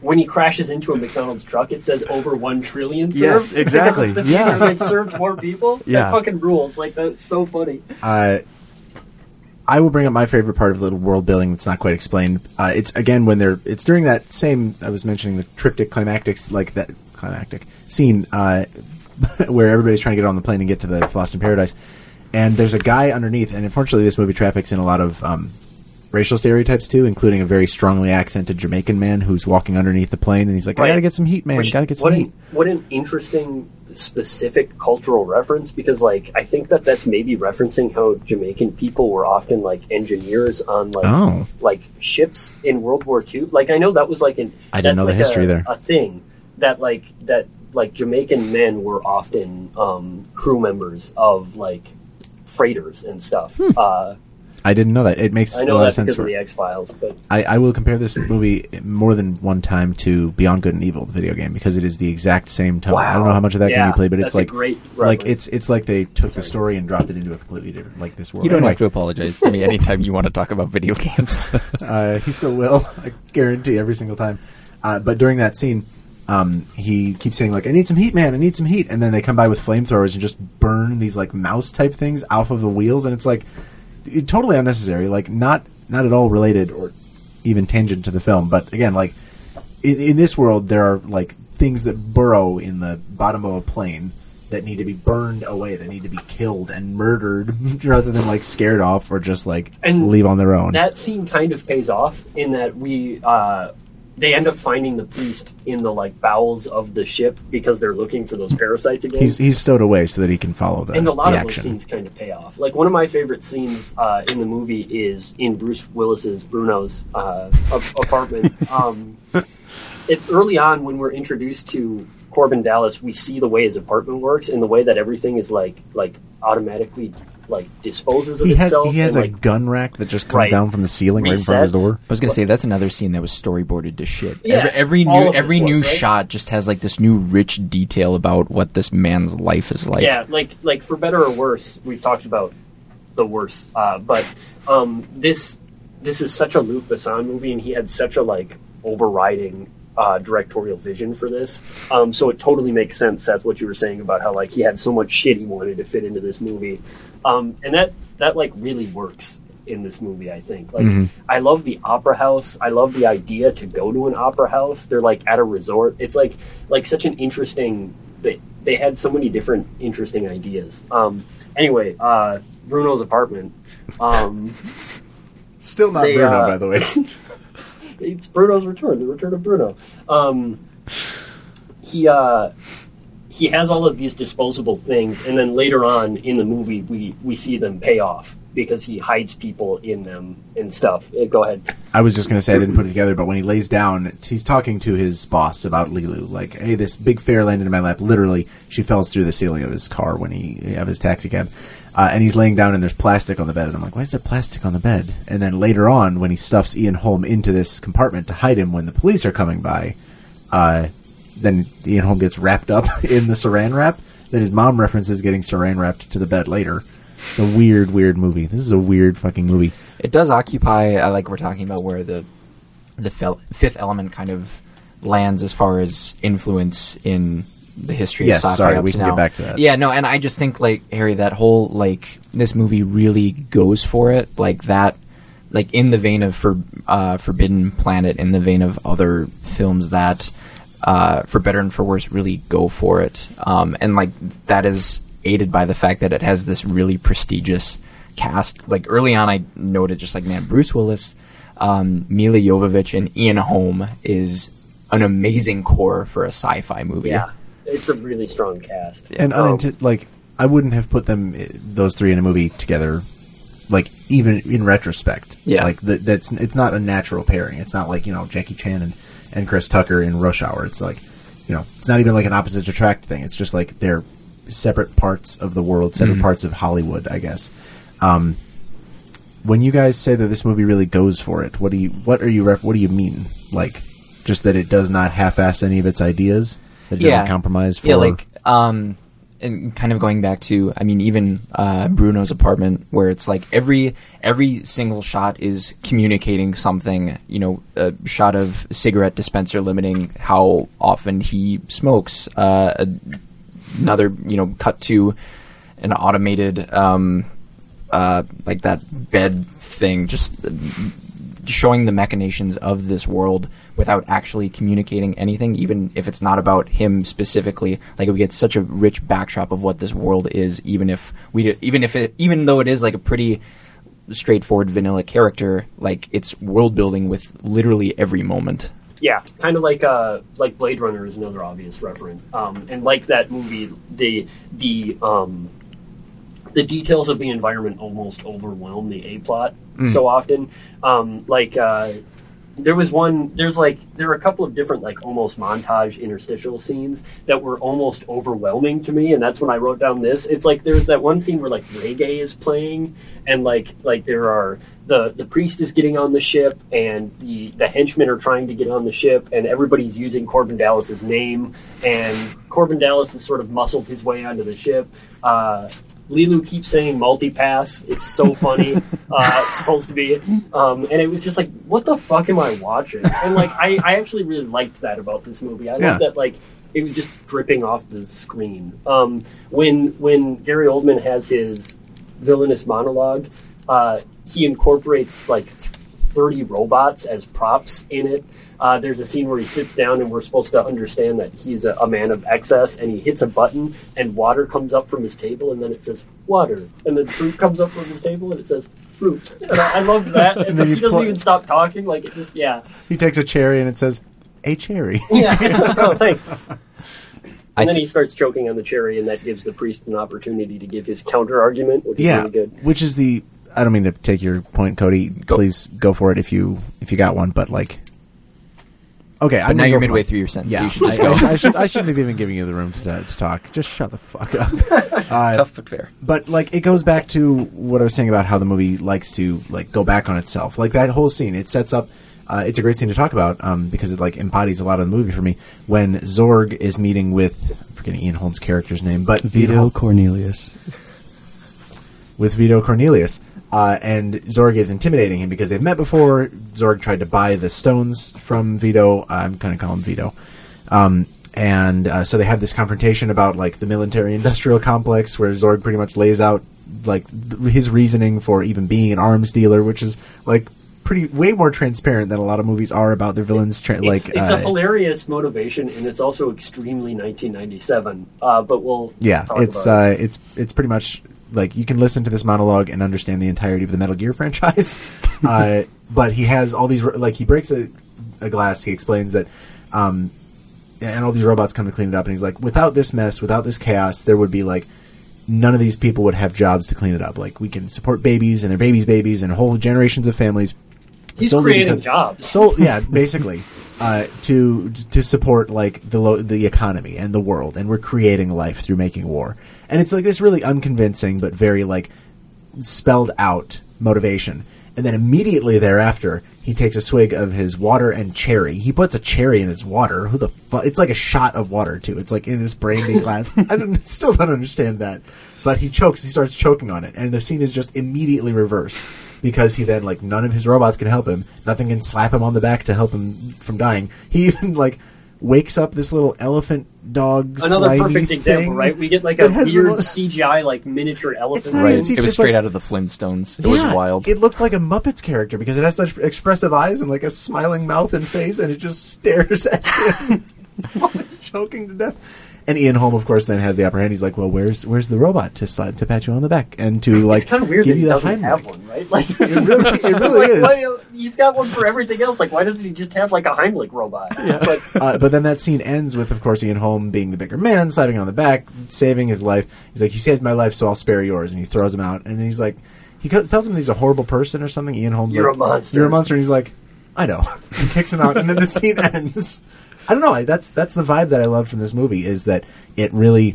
when he crashes into a McDonald's truck, it says over one trillion served. Yes, exactly. Because it's the Yeah. they've served more people. Yeah. That fucking rules. Like that's so funny. Uh, I will bring up my favorite part of little world building that's not quite explained. Uh, it's again when they're it's during that same I was mentioning the triptych climactic like that climactic scene uh, where everybody's trying to get on the plane and get to the Fhloston Paradise, and there's a guy underneath. And unfortunately, this movie traffics in a lot of um, racial stereotypes too, including a very strongly accented Jamaican man who's walking underneath the plane, and he's like, "I gotta get some heat, man. Which- gotta get what some an, heat." What an interesting specific cultural reference because like I think that that's maybe referencing how Jamaican people were often like engineers on like Oh. like ships in World War II. Like I know that was like an I didn't know the like history a, there. A thing that like that like Jamaican men were often um, crew members of like freighters and stuff. Hmm. Uh, I didn't know that. It makes I a know lot that of sense because for of the X Files, but I, I will compare this movie more than one time to Beyond Good and Evil, the video game, because it is the exact same tone. I don't know how much of that Yeah, game you play, but it's like great like it's it's like they took the story and dropped it into a completely different like this world. You don't Anyway, have to apologize to me anytime you want to talk about video games. uh, he still will. I guarantee every single time. Uh, but during that scene, um, he keeps saying like, "I need some heat, man. I need some heat," and then they come by with flamethrowers and just burn these like mouse type things off of the wheels, and it's like it- totally unnecessary. Like not not at all related or even tangent to the film. But again, like in, in this world, there are like things that burrow in the bottom of a plane. That need to be burned away. That need to be killed and murdered, rather than like scared off or just like And leave on their own. that scene kind of pays off in that we uh, they end up finding the priest in the like bowels of the ship because they're looking for those parasites again. He's he's stowed away so that he can follow the, and a lot of those scenes kind of pay off. Like one of my favorite scenes uh, in the movie is in Bruce Willis's Bruno's uh, apartment. um, it, early on, when we're introduced to Korben Dallas, we see the way his apartment works and the way that everything is like like automatically like disposes of He has itself. he has and, a like, gun rack that just comes Right. down from the ceiling right in front of his door. I was gonna say that's another scene that was storyboarded to shit. Yeah, every, every new every new was, right? shot just has like this new rich detail about what this man's life is like. yeah, like like for better or worse, we've talked about the worst, uh, but um, this this is such a Luc Besson movie, and he had such a like overriding uh, directorial vision for this. Um, so it totally makes sense. That's what you were saying about how like he had so much shit he wanted to fit into this movie, um, and that that like really works in this movie. I think like I love the opera house. I love the idea to go to an opera house. They're like at a resort. It's like like such an interesting. They they had so many different interesting ideas. Um, anyway, uh, Bruno's apartment. Um, Still not They, Bruno, uh, by the way. it's Bruno's return, the return of Bruno. Um, he uh, he has all of these disposable things, and then later on in the movie, we we see them pay off because he hides people in them and stuff. Uh, go ahead. I was just going to say I didn't put it together, but when he lays down, he's talking to his boss about Leeloo. Like, hey, this big fare landed in my lap. Literally, she falls through the ceiling of his car when he of his taxi cab, uh, and he's laying down and there's plastic on the bed. And I'm like, why is there plastic on the bed? And then later on, when he stuffs Ian Holm into this compartment to hide him when the police are coming by, uh, then Ian Holm gets wrapped up in the Saran wrap. Then his mom references getting Saran wrapped to the bed later. It's a weird, weird movie. This is a weird fucking movie. It does occupy, uh, like we're talking about, where the the fel- fifth element kind of lands as far as influence in the history Yes, of sci-fi. sorry, we can get back to that. Yeah, no, and I just think like Harry, that whole like this movie really goes for it, like that, like in the vein of for uh, Forbidden Planet, in the vein of other films that, uh, for better and for worse, really go for it, um, and like that is aided by the fact that it has this really prestigious cast. Like early on, I noted just like man, Bruce Willis. um, Milla Jovovich and Ian Holm is an amazing core for a sci-fi movie. Yeah, it's a really strong cast. and Um, unanti- like I wouldn't have put them those three in a movie together, like even in retrospect. Yeah. like th- that's it's not a natural pairing. It's not like you know Jackie Chan and, and Chris Tucker in Rush Hour. It's like you know it's not even like an opposite attract thing. It's just like they're separate parts of the world, separate Mhm. parts of Hollywood, I guess. Um, when you guys say that this movie really goes for it, what do you what are you ref- what do you mean? Like just that it does not half-ass any of its ideas. That it doesn't compromise for yeah, like um, and kind of going back to, I mean, even uh, Bruno's apartment, where it's like every every single shot is communicating something. You know, a shot of cigarette dispenser limiting how often he smokes. Uh, another, you know, cut to an automated, um, uh, like that bed thing, just showing the machinations of this world without actually communicating anything, even if it's not about him specifically. Like we get such a rich backdrop of what this world is, even if we, even if it, even though it is like a pretty straightforward vanilla character, like it's world building with literally every moment. Yeah, kind of like uh, like Blade Runner is another obvious reference, um, and like that movie, the the um, the details of the environment almost overwhelm the a plot so often. Um, like uh, there was one, there's like there are a couple of different like almost montage interstitial scenes that were almost overwhelming to me, and that's when I wrote down this. It's like there's that one scene where like reggae is playing, and like like there are the the priest is getting on the ship, and the the henchmen are trying to get on the ship, and everybody's using Korben Dallas's name, and Korben Dallas has sort of muscled his way onto the ship. Uh, Leeloo keeps saying multipass. It's so funny. uh, it's supposed to be, um, and it was just like, what the fuck am I watching? And like, I, I actually really liked that about this movie. I Yeah. love that like it was just dripping off the screen. Um, when when Gary Oldman has his villainous monologue, uh, he incorporates like th- thirty robots as props in it. Uh, there's a scene where he sits down and we're supposed to understand that he's a, a man of excess and he hits a button and water comes up from his table and then it says water and then fruit comes up from his table and it says fruit. And I, I loved that. And, then he doesn't pl- even stop talking. Like it just yeah he takes a cherry and it says a cherry. yeah. oh, thanks. And then he starts choking on the cherry, and that gives the priest an opportunity to give his counter argument, which is yeah, really good. which is the I don't mean to take your point, Cody. Please go for it if you if you got one. But like, okay, But I'm now you're midway mine. through your sentence, Yeah, so you should just I, go. I, I should I shouldn't have even given you the room to, to talk. Just shut the fuck up. Uh, Tough but fair. but like it goes back to what I was saying about how the movie likes to like go back on itself. Like that whole scene, it sets up. Uh, it's a great scene to talk about um, because it like embodies a lot of the movie for me. When Zorg is meeting with I'm forgetting Ian Holm's character's name, but Vito Holm- Cornelius. With Vito Cornelius. Uh, and Zorg is intimidating him because they've met before. Zorg tried to buy the stones from Vito. I'm kind of calling him Vito. Um, and uh, so they have this confrontation about like the military-industrial complex, where Zorg pretty much lays out like th- his reasoning for even being an arms dealer, which is like pretty way more transparent than a lot of movies are about their villains. Tra- like It's, it's uh, a hilarious motivation, and it's also extremely 1997. Uh, but we'll Yeah, it's uh, it. it's it's pretty much like you can listen to this monologue and understand the entirety of the Metal Gear franchise. uh, but he has all these like he breaks a, a glass. He explains that, um, and all these robots come to clean it up. And he's like, without this mess, without this chaos, there would be like none of these people would have jobs to clean it up. Like we can support babies and their babies' babies and whole generations of families. He's creating because- jobs. So yeah, basically, uh, to to support like the lo- the economy and the world, and we're creating life through making war. And it's like this really unconvincing but very like spelled out motivation. And then immediately thereafter, he takes a swig of his water and cherry. He puts a cherry in his water. Who the fuck? It's like a shot of water too. It's like in his brandy glass. I don't, still don't understand that. But he chokes. He starts choking on it, and the scene is just immediately reversed because he then like none of his robots can help him. Nothing can slap him on the back to help him from dying. He even like wakes up this little elephant dog. Another slimy perfect example, thing right? We get like that a has weird little- CGI, like miniature elephant. not Right. CGI, It was it's straight like- out of the Flintstones. It was wild. It looked like a Muppets character because it has such expressive eyes and like a smiling mouth and face, and it just stares at him while he's choking to death. And Ian Holm, of course, then has the upper hand. He's like, "Well, where's where's the robot to slide to pat you on the back and to like it's kind of weird give that you he the doesn't have Heimlich?" one, right? Like, It really, it really like, is. why- he's got one for everything else. Like, why doesn't he just have like a Heimlich robot? But uh, but then that scene ends with, of course, Ian Holm being the bigger man, slapping on the back, saving his life. He's like, "You saved my life, so I'll spare yours." And he throws him out, and then he's like, he tells him he's a horrible person or something. Ian Holm's You're like, a monster. You're a monster, and he's like, "I know." He kicks him out, and then the scene ends. I don't know. I, that's that's the vibe that I love from this movie is that it really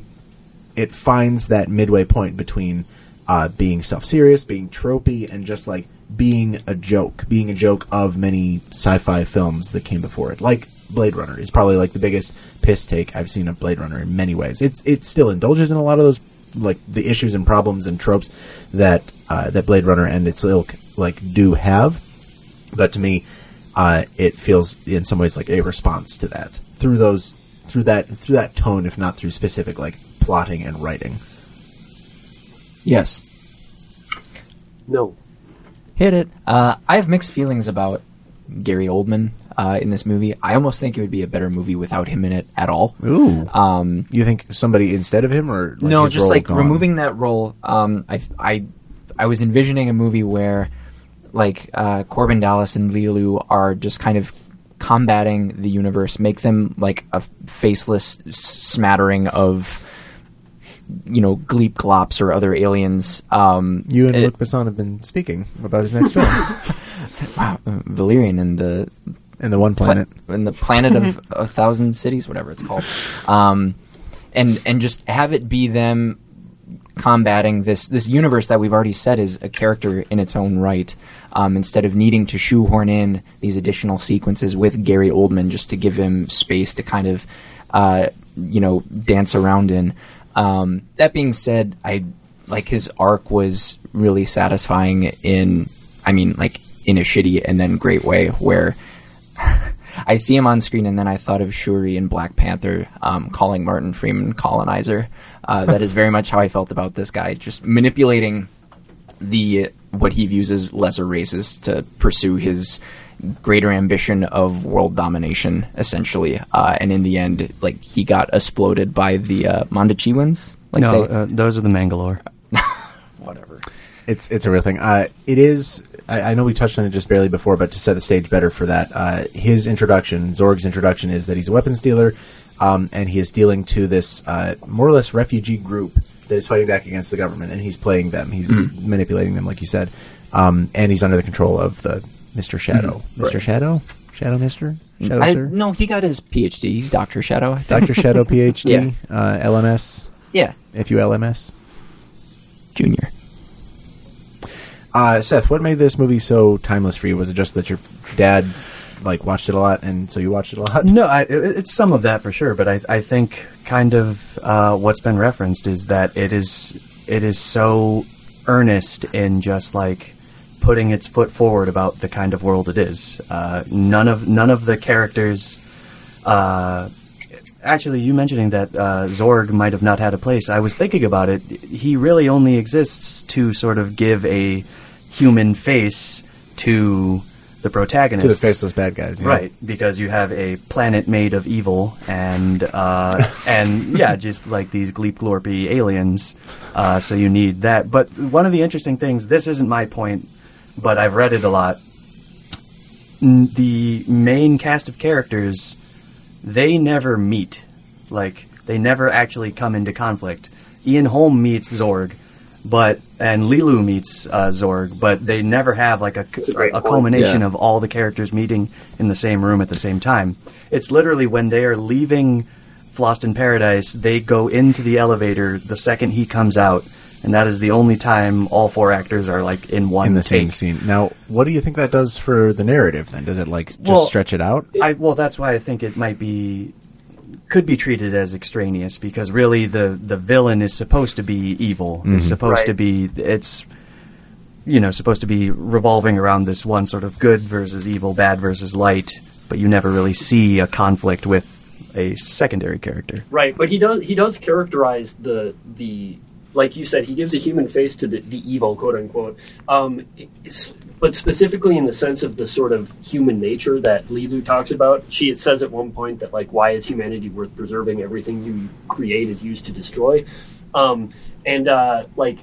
it finds that midway point between uh, being self-serious, being tropey, and just like being a joke, being a joke of many sci-fi films that came before it. Like Blade Runner is probably like the biggest piss take I've seen of Blade Runner in many ways. It's it still indulges in a lot of those like the issues and problems and tropes that uh, that Blade Runner and its ilk like do have, but to me, uh, it feels in some ways like a response to that through those through that through that tone, if not through specific like plotting and writing. Yes. no, Hit it. Uh, I have mixed feelings about Gary Oldman uh, in this movie. I almost think it would be a better movie without him in it at all. Ooh. Um, You think somebody instead of him, or like no, his just role like gone? removing that role. Um, I, I, I was envisioning a movie where, like, uh, Korben Dallas and Leeloo are just kind of combating the universe, make them like a faceless smattering of, you know, Gleep Glops or other aliens. Um, You and it- Luc Besson have been speaking about his next film, wow, Valerian and the and the one pla- planet. in the planet of a thousand cities, whatever it's called, um, and and just have it be them combating this this universe that we've already said is a character in its own right. Um, instead of needing to shoehorn in these additional sequences with Gary Oldman just to give him space to kind of, uh, you know, dance around in. Um, that being said, I like his arc was really satisfying in, I mean, like in a shitty and then great way where I see him on screen, and then I thought of Shuri in Black Panther um, calling Martin Freeman colonizer. Uh, that is very much how I felt about this guy, just manipulating the what he views as lesser races to pursue his greater ambition of world domination, essentially. Uh, and in the end, like he got exploded by the uh, Mondoshawans. Like no, they- uh, those are the Mangalore. whatever. It's it's a real thing. Uh, it is. I, I know we touched on it just barely before, but to set the stage better for that, uh, his introduction, Zorg's introduction, is that he's a weapons dealer, um, and he is dealing to this uh, more or less refugee group that is fighting back against the government, and he's playing them. He's manipulating them, like you said, um, and he's under the control of the Mister Shadow, Mister Right. Shadow, Shadow Mister, Shadow I, Sir, no, he got his PhD. He's Doctor Shadow. Doctor Shadow, PhD, Yeah. uh, LMS, Yeah, if you LMS. Junior. Uh, Seth, what made this movie so timeless for you? Was it just that your dad like watched it a lot, and so you watched it a lot? No, I, it, it's some of that for sure, but I, I think kind of uh, what's been referenced is that it is it is so earnest in just like putting its foot forward about the kind of world it is. Uh, none of none of the characters. Uh, actually, you mentioning that uh, Zorg might have not had a place. I was thinking about it. He really only exists to sort of give a human face to the to protagonist. the faceless bad guys, yeah. Right, because you have a planet made of evil, and uh, and yeah, just like these gleep glorpy aliens. Uh, so you need that. But one of the interesting things, this isn't my point, but I've read it a lot. N- The main cast of characters, they never meet. Like they never actually come into conflict. Ian Holm meets Zorg, but and Leeloo meets uh, Zorg, but they never have like a, a a culmination Yeah. of all the characters meeting in the same room at the same time. It's literally when they are leaving Fhloston Paradise, they go into the elevator the second he comes out, and that is the only time all four actors are like in one in the take. same scene. Now, what do you think that does for the narrative? Then does it like just Well, stretch it out? I, well, that's why I think it might be could be treated as extraneous because really the the villain is supposed to be evil. Mhm. Is supposed Right. to be it's you know supposed to be revolving around this one sort of good versus evil, bad versus light. But you never really see a conflict with a secondary character. Right, but he does he does characterize the the like you said, he gives a human face to the, the evil, quote unquote. Um, it's- but specifically in the sense of the sort of human nature that Leeloo talks about. She says at one point that like, why is humanity worth preserving? Everything you create is used to destroy. Um, and uh, like,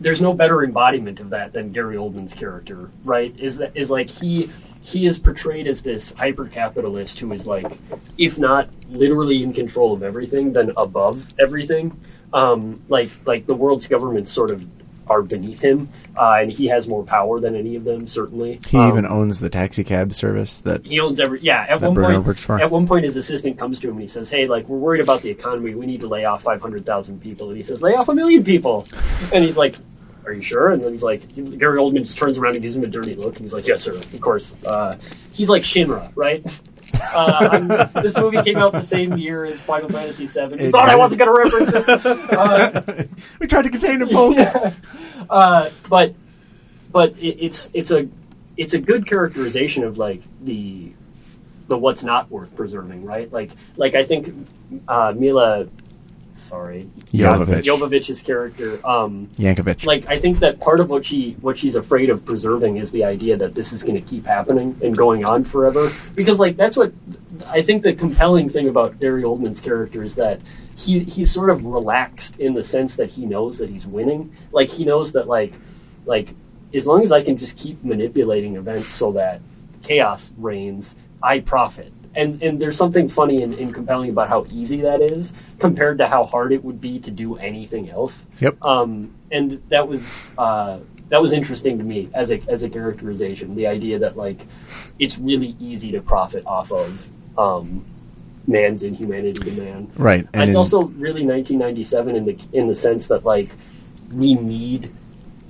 there's no better embodiment of that than Gary Oldman's character, right? Is that is like he he is portrayed as this hyper capitalist who is like, if not literally in control of everything, then above everything. Um, like like the world's governments sort of are beneath him, uh, and he has more power than any of them. Certainly, He Um, even owns the taxi cab service that he owns every yeah. At one Bruno point, works for. at one point, his assistant comes to him and he says, "Hey, like we're worried about the economy. We need to lay off five hundred thousand people." And he says, "Lay off a million people." And he's like, "Are you sure?" And then he's like, Gary Oldman just turns around and gives him a dirty look, and he's like, "Yes, sir, of course." Uh, he's like Shinra, right? Uh, this movie came out the same year as Final Fantasy VII. You It thought I wasn't going to reference it, uh, we tried to contain him, folks. uh, but but it, it's it's a it's a good characterization of like the the what's not worth preserving, right? Like like I think uh, Milla, sorry, Jovovich. Jovovich's character. Um, Yankovic. like I think that part of what she what she's afraid of preserving is the idea that this is going to keep happening and going on forever because like that's what I think the compelling thing about Gary Oldman's character is that he he's sort of relaxed in the sense that he knows that he's winning like he knows that like like as long as I can just keep manipulating events so that chaos reigns I profit and and there's something funny and, and compelling about how easy that is compared to how hard it would be to do anything else Yep. um, and that was uh, that was interesting to me as a as a characterization. The idea that like it's really easy to profit off of um, man's inhumanity to man. right. And it's in- also really 1997 in the in the sense that like we need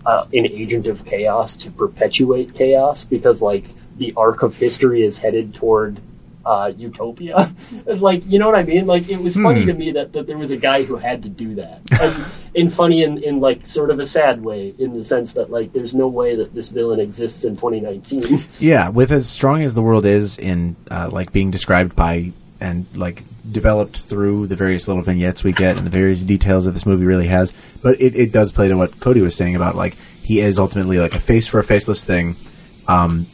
uh, an agent of chaos to perpetuate chaos because like the arc of history is headed toward uh, utopia. like you know what I mean? Like it was funny Hmm. to me that, that there was a guy who had to do that, and, and funny in, in like sort of a sad way in the sense that like there's no way that this villain exists in 2019. Yeah, with as strong as the world is in uh, like being described by and like developed through the various little vignettes we get and the various details that this movie really has, but it, it does play to what Cody was saying about like he is ultimately like a face for a faceless thing. Um,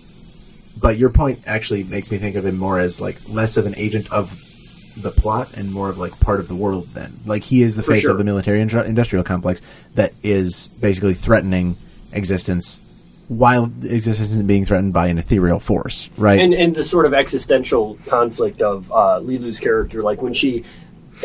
but your point actually makes me think of him more as like less of an agent of the plot and more of like part of the world. Then, like he is the For face sure. of the military industrial complex that is basically threatening existence while existence isn't being threatened by an ethereal force, right? and and the sort of existential conflict of uh, Leeloo's character, like when she,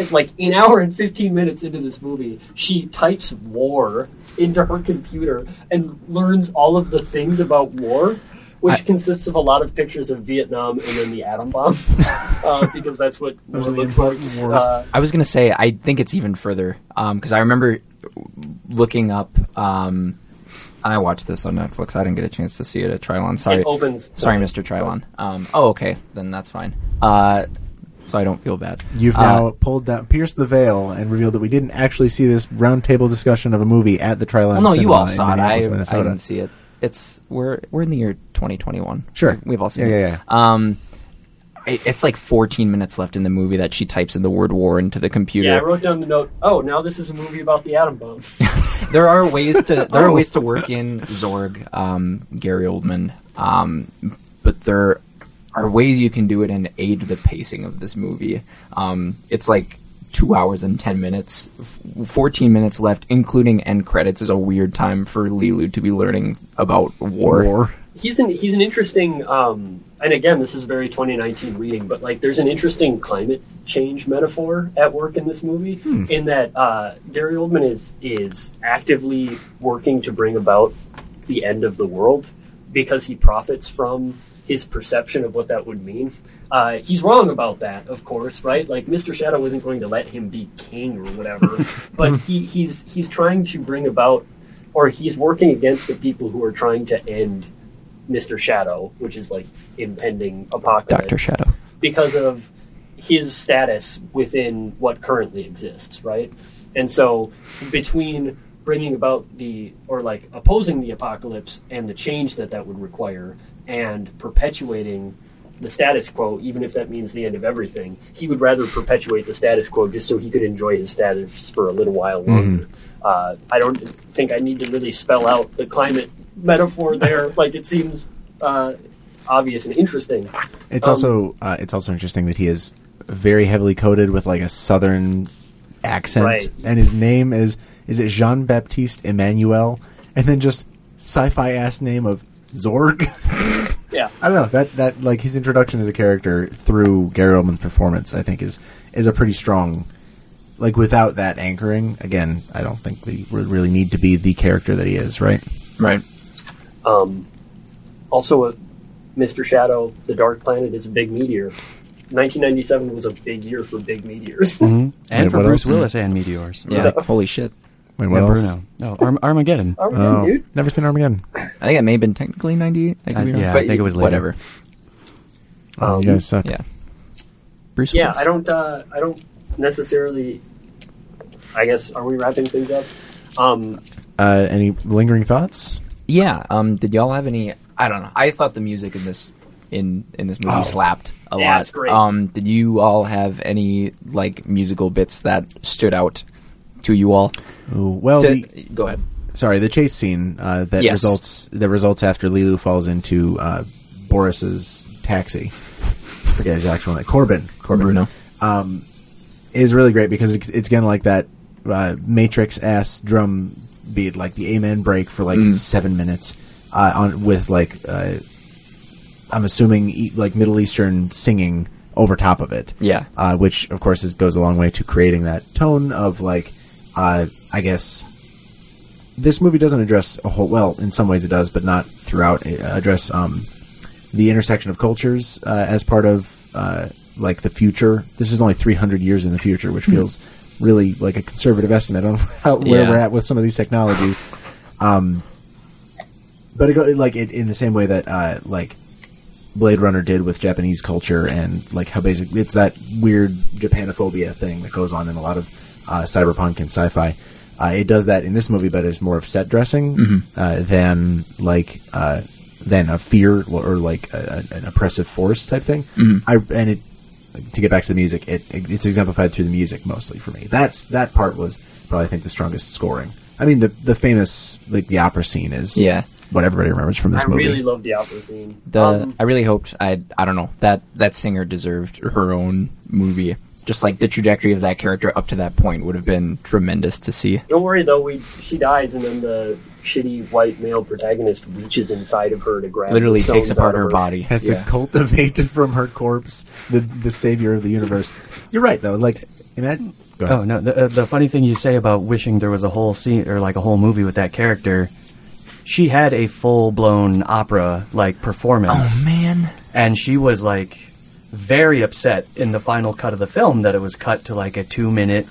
like an hour and fifteen minutes into this movie, she types war into her computer and learns all of the things about war. Which I- consists of a lot of pictures of Vietnam and then the atom bomb, uh, because that's what war Those are the looks like. important wars. Uh, I was gonna say I think it's even further because I remember looking up. Um, I watched this on Netflix. I didn't get a chance to see it at Trylon. Sorry, it opens. sorry, Mr. Trylon. Um, oh, okay, then that's fine. Uh, so I don't feel bad. You've Uh, now pulled down, pierced the veil, and revealed that we didn't actually see this roundtable discussion of a movie at the Trylon. Well, no, you all saw it. I, I didn't see it. It's we're we're in the year 2021. Sure. we've all seen Yeah, it. yeah, Um, it, it's like 14 minutes left in the movie that she types in the word "war" into the computer. Yeah, I wrote down the note. Oh, now this is a movie about the atom bomb. there are ways to there Oh. are ways to work in Zorg, um, Gary Oldman, um, but there are ways you can do it and aid the pacing of this movie. Um, it's like two hours and ten minutes, F- fourteen minutes left, including end credits. Is a weird time for Leeloo to be learning about war. War. he's an he's an interesting um, and again this is very 2019 reading but like there's an interesting climate change metaphor at work in this movie in that uh, Gary Oldman is is actively working to bring about the end of the world because he profits from his perception of what that would mean. Uh, he's wrong about that, of course, right? Like Mr. Shadow isn't going to let him be king or whatever, but he, he's he's trying to bring about, or he's working against the people who are trying to end Mr. Shadow, which is like impending apocalypse Doctor Shadow. because of his status within what currently exists, right? And so between bringing about the or like opposing the apocalypse and the change that that would require and perpetuating the status quo, even if that means the end of everything. He would rather perpetuate the status quo just so he could enjoy his status for a little while longer. Uh, I don't think I need to really spell out the climate metaphor there. like it seems uh, obvious and interesting. It's Um, also uh, it's also interesting that he is very heavily coded with like a southern accent, Right. and his name is is it Jean Baptiste Emmanuel, and then just sci-fi ass name of Zorg. Yeah. I don't know that that like his introduction as a character through Gary Oldman's performance, I think is is a pretty strong. Like without that anchoring, again, I don't think we really need to be the character that he is, right? Right. Um, also, uh, Mr. Shadow, the Dark Planet, is a big meteor. 1997 was a big year for big meteors. and And for Bruce else? Willis and meteors. Yeah. Holy shit. Wait, Yeah, what else? Bruno. No, Arm- Armageddon. Armageddon, Oh, dude. never seen Armageddon. I think it may have been technically 98. I could Uh, be yeah, I think it was later. Whatever. Oh, Um, you guys suck. Yeah. Bruce Yeah, Willis. I don't. Uh, I don't necessarily. I guess are we wrapping things up? Um, Uh, any lingering thoughts? Yeah. Um. Did y'all have any? I don't know. I thought the music in this in in this movie Oh. slapped a Yeah, lot. it's great. Um. Did you all have any like musical bits that stood out to you all? Ooh, well, To- the, go ahead. sorry, the chase scene uh, that Yes. results that results after Leeloo falls into uh, Boris's taxi. Forget his actual name. Korben. Korben. Bruno. Um, is really great because it's, it's again like that uh, Matrix ass drum beat, like the Amen break for like Mm. seven minutes uh, on with like uh, I'm assuming e- like Middle Eastern singing over top of it. Yeah. uh, which of course is, goes a long way to creating that tone of like, uh, I guess this movie doesn't address a whole. Well, in some ways it does, but not throughout. It, uh, address um, the intersection of cultures uh, as part of uh, like the future. This is only 300 years in the future, which feels really like a conservative estimate on how, where Yeah. we're at with some of these technologies. Um, but it go like it, in the same way that uh, like Blade Runner did with Japanese culture and like how basic it's that weird Japanophobia thing that goes on in a lot of uh, cyberpunk and sci-fi. Uh, it does that in this movie, but it's more of set dressing uh, than like uh, than a fear or like a, a- an oppressive force type thing. I and it to get back to the music, it, it's exemplified through the music mostly for me. That's that part was probably I think the strongest scoring. I mean the the famous like the opera scene is Yeah. what everybody remembers from this I movie. I really love the opera scene. The Um, I really hoped I I don't know that that singer deserved her own movie. Just like the trajectory of that character up to that point would have been tremendous to see. don't worry though, we she dies and then the shitty white male protagonist reaches inside of her to grab. Literally takes apart out of her body. has Yeah. to cultivate from her corpse the the savior of the universe. You're right though. Like imagine. Go ahead. Oh no! The, uh, the funny thing you say about wishing there was a whole scene or like a whole movie with that character, she had a full blown opera like performance, Oh man. and she was like very upset in the final cut of the film that it was cut to like a two minute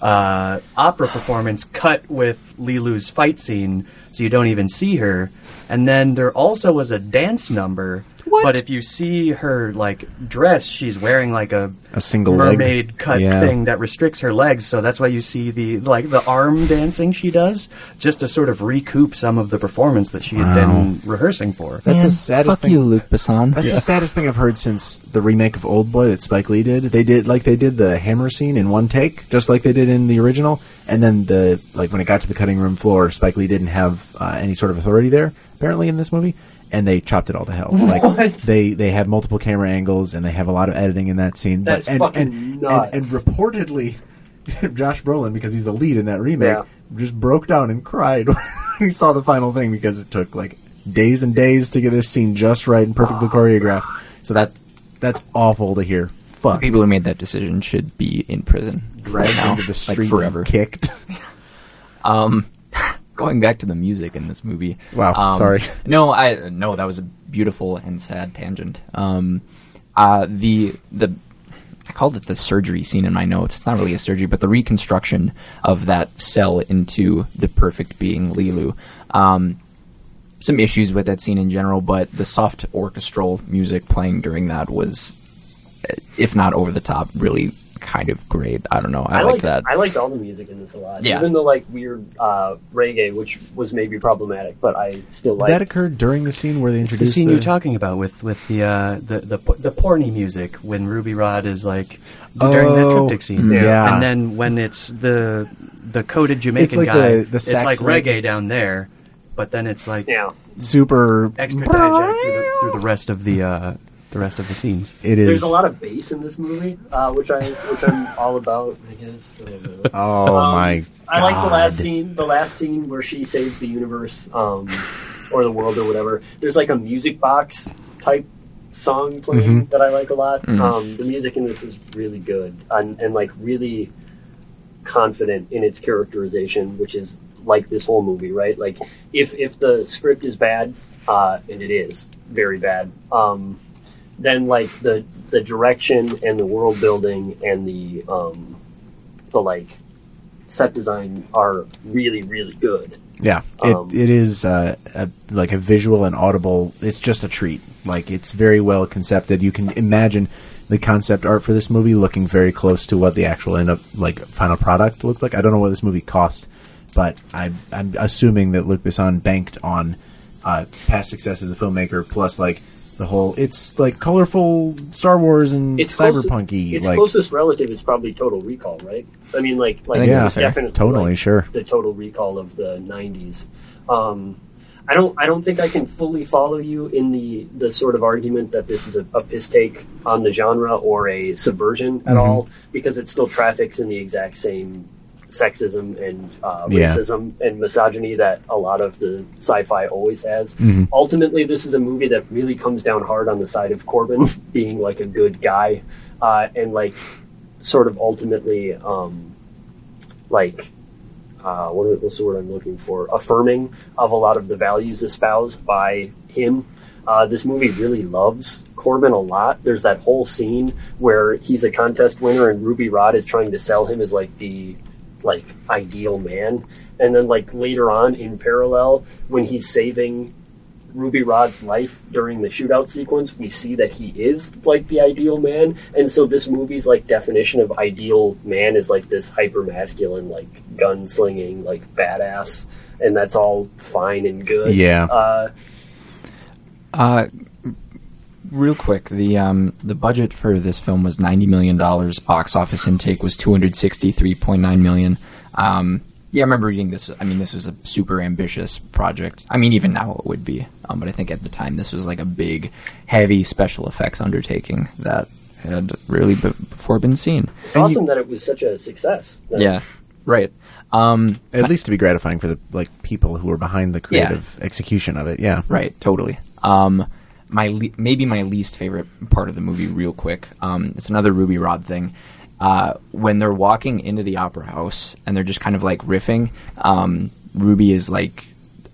uh, opera performance cut with Leeloo's fight scene, so you don't even see her. And then there also was a dance number. What? But if you see her like dress, she's wearing like a A single leg. mermaid cut Yeah. thing that restricts her legs. So that's why you see the like the arm dancing she does, just to sort of recoup some of the performance that she had been rehearsing for. That's Man, the saddest fuck thing. you, Luc Besson. That's the saddest thing I've heard since the remake of Old Boy that Spike Lee did. They did like they did the hammer scene in one take, just like they did in the original. And then the like when it got to the cutting room floor, Spike Lee didn't have uh, any sort of authority there apparently in this movie, and they chopped it all to hell. Like they they have multiple camera angles and they have a lot of editing in that scene. That's and, fucking and, and, nuts. and reportedly, Josh Brolin, because he's the lead in that remake, Yeah. just broke down and cried when he saw the final thing because it took like days and days to get this scene just right and perfectly choreographed. So that that's awful to hear. Fuck. People who made that decision should be in prison right dragged now, into the street, like forever. kicked. Um, going back to the music in this movie. Wow, um, sorry. No, I no, that was a beautiful and sad tangent. Um, uh, the the I called it the surgery scene in my notes. It's not really a surgery, but the reconstruction of that cell into the perfect being Leeloo. Um, some issues with that scene in general, but the soft orchestral music playing during that was, if not over the top, really kind of great. I don't know. I, I like liked that. I liked all the music in this a lot. Yeah. Even the like weird uh, reggae, which was maybe problematic, but I still like. that occurred during the scene where they It's the scene the, you're talking about with with the uh, the the po- the porny music when Ruby Rhod is like during that Oh, triptych scene. yeah. and then when it's the the coded Jamaican like guy, the- the it's like like- reggae down there, but then it's like yeah. super extra dijack through the, through the rest of the uh, the rest of the scenes. It is. There's a lot of bass in this movie, uh, which I which I'm all about. I guess. I don't know. Oh Um, my! God. I like the last scene. The last scene where she saves the universe, um, or the world, or whatever. There's like a music box type song playing that I like a lot. Um, the music in this is really good and, and like really confident in its characterization, which is like this whole movie, right? Like if if the script is bad, uh, and it is very bad, um, then like the the direction and the world building and the um, the like set design are really really good. Yeah, it Um, it is uh, a, like a visual and audible. It's just a treat. Like it's very well concepted. You can imagine the concept art for this movie looking very close to what the actual end up like final product looked like. I don't know what this movie cost, but I, I'm assuming that Luc Besson banked on uh, past success as a filmmaker plus like the whole. It's like colorful Star Wars and It's close- cyberpunky. Its like closest relative is probably Total Recall, right? I mean, like like think this that's is fair. definitely Totally, like, sure. the Total Recall of the '90s. Um, I don't I don't think I can fully follow you in the the sort of argument that this is a, a piss take on the genre or a subversion Mm-hmm. at all because it still traffics in the exact same sexism and uh, Yeah. racism and misogyny that a lot of the sci-fi always has. Mm-hmm. Ultimately, this is a movie that really comes down hard on the side of Korben being like a good guy uh, and like sort of ultimately um, like uh, what, what's the word I'm looking for? Affirming of a lot of the values espoused by him. Uh, this movie really loves Korben a lot. There's that whole scene where he's a contest winner and Ruby Rhod is trying to sell him as like the like ideal man. And then like later on in parallel, when he's saving Ruby Rhod's life during the shootout sequence, we see that he is like the ideal man, and so this movie's like definition of ideal man is like this hyper masculine, like gunslinging, like badass, and that's all fine and good. Yeah. Uh, Uh, real quick, the um, the budget for this film was ninety million dollars. Box office intake was two hundred sixty three point nine million. Um, yeah, I remember reading this. I mean, this was a super ambitious project. I mean, even now it would be. Um, but I think at the time this was like a big, heavy special effects undertaking that had really be- before been seen. it's awesome that it was such a success. Uh, Yeah, right. Um, At least to be gratifying for the like people who were behind the creative execution of it. Yeah. Right, totally. Um, my le- maybe my least favorite part of the movie, real quick. Um, it's another Ruby Rhod thing. Uh, when they're walking into the opera house and they're just kind of like riffing, um, Ruby is like,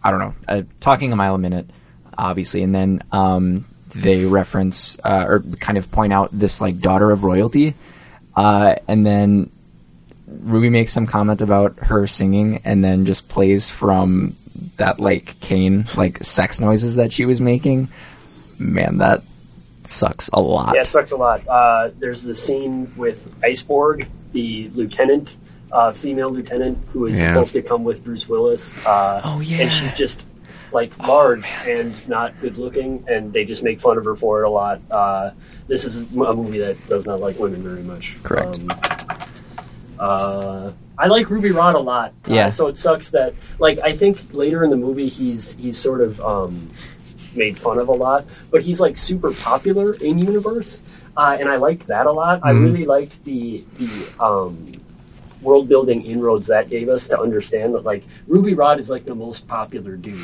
I don't know, uh, talking a mile a minute, obviously, and then um, they reference uh, or kind of point out this like daughter of royalty, uh, and then Ruby makes some comment about her singing and then just plays from that like cane like sex noises that she was making. Man, that sucks a lot. Yeah, it sucks a lot. Uh, there's the scene with Iceborg, the lieutenant, uh, female lieutenant, who is Yeah. supposed to come with Bruce Willis. Uh, Oh, yeah. And she's just like large and not good looking, and they just make fun of her for it a lot. Uh, this is a movie that does not like women very much. Correct. Um, uh, I like Ruby Rhod a lot. Uh, Yeah. so it sucks that, like, I think later in the movie he's he's sort of um, made fun of a lot, but he's like super popular in universe, uh, and I liked that a lot. I really liked the the um, world building inroads that gave us to understand that like Ruby Rhod is like the most popular dude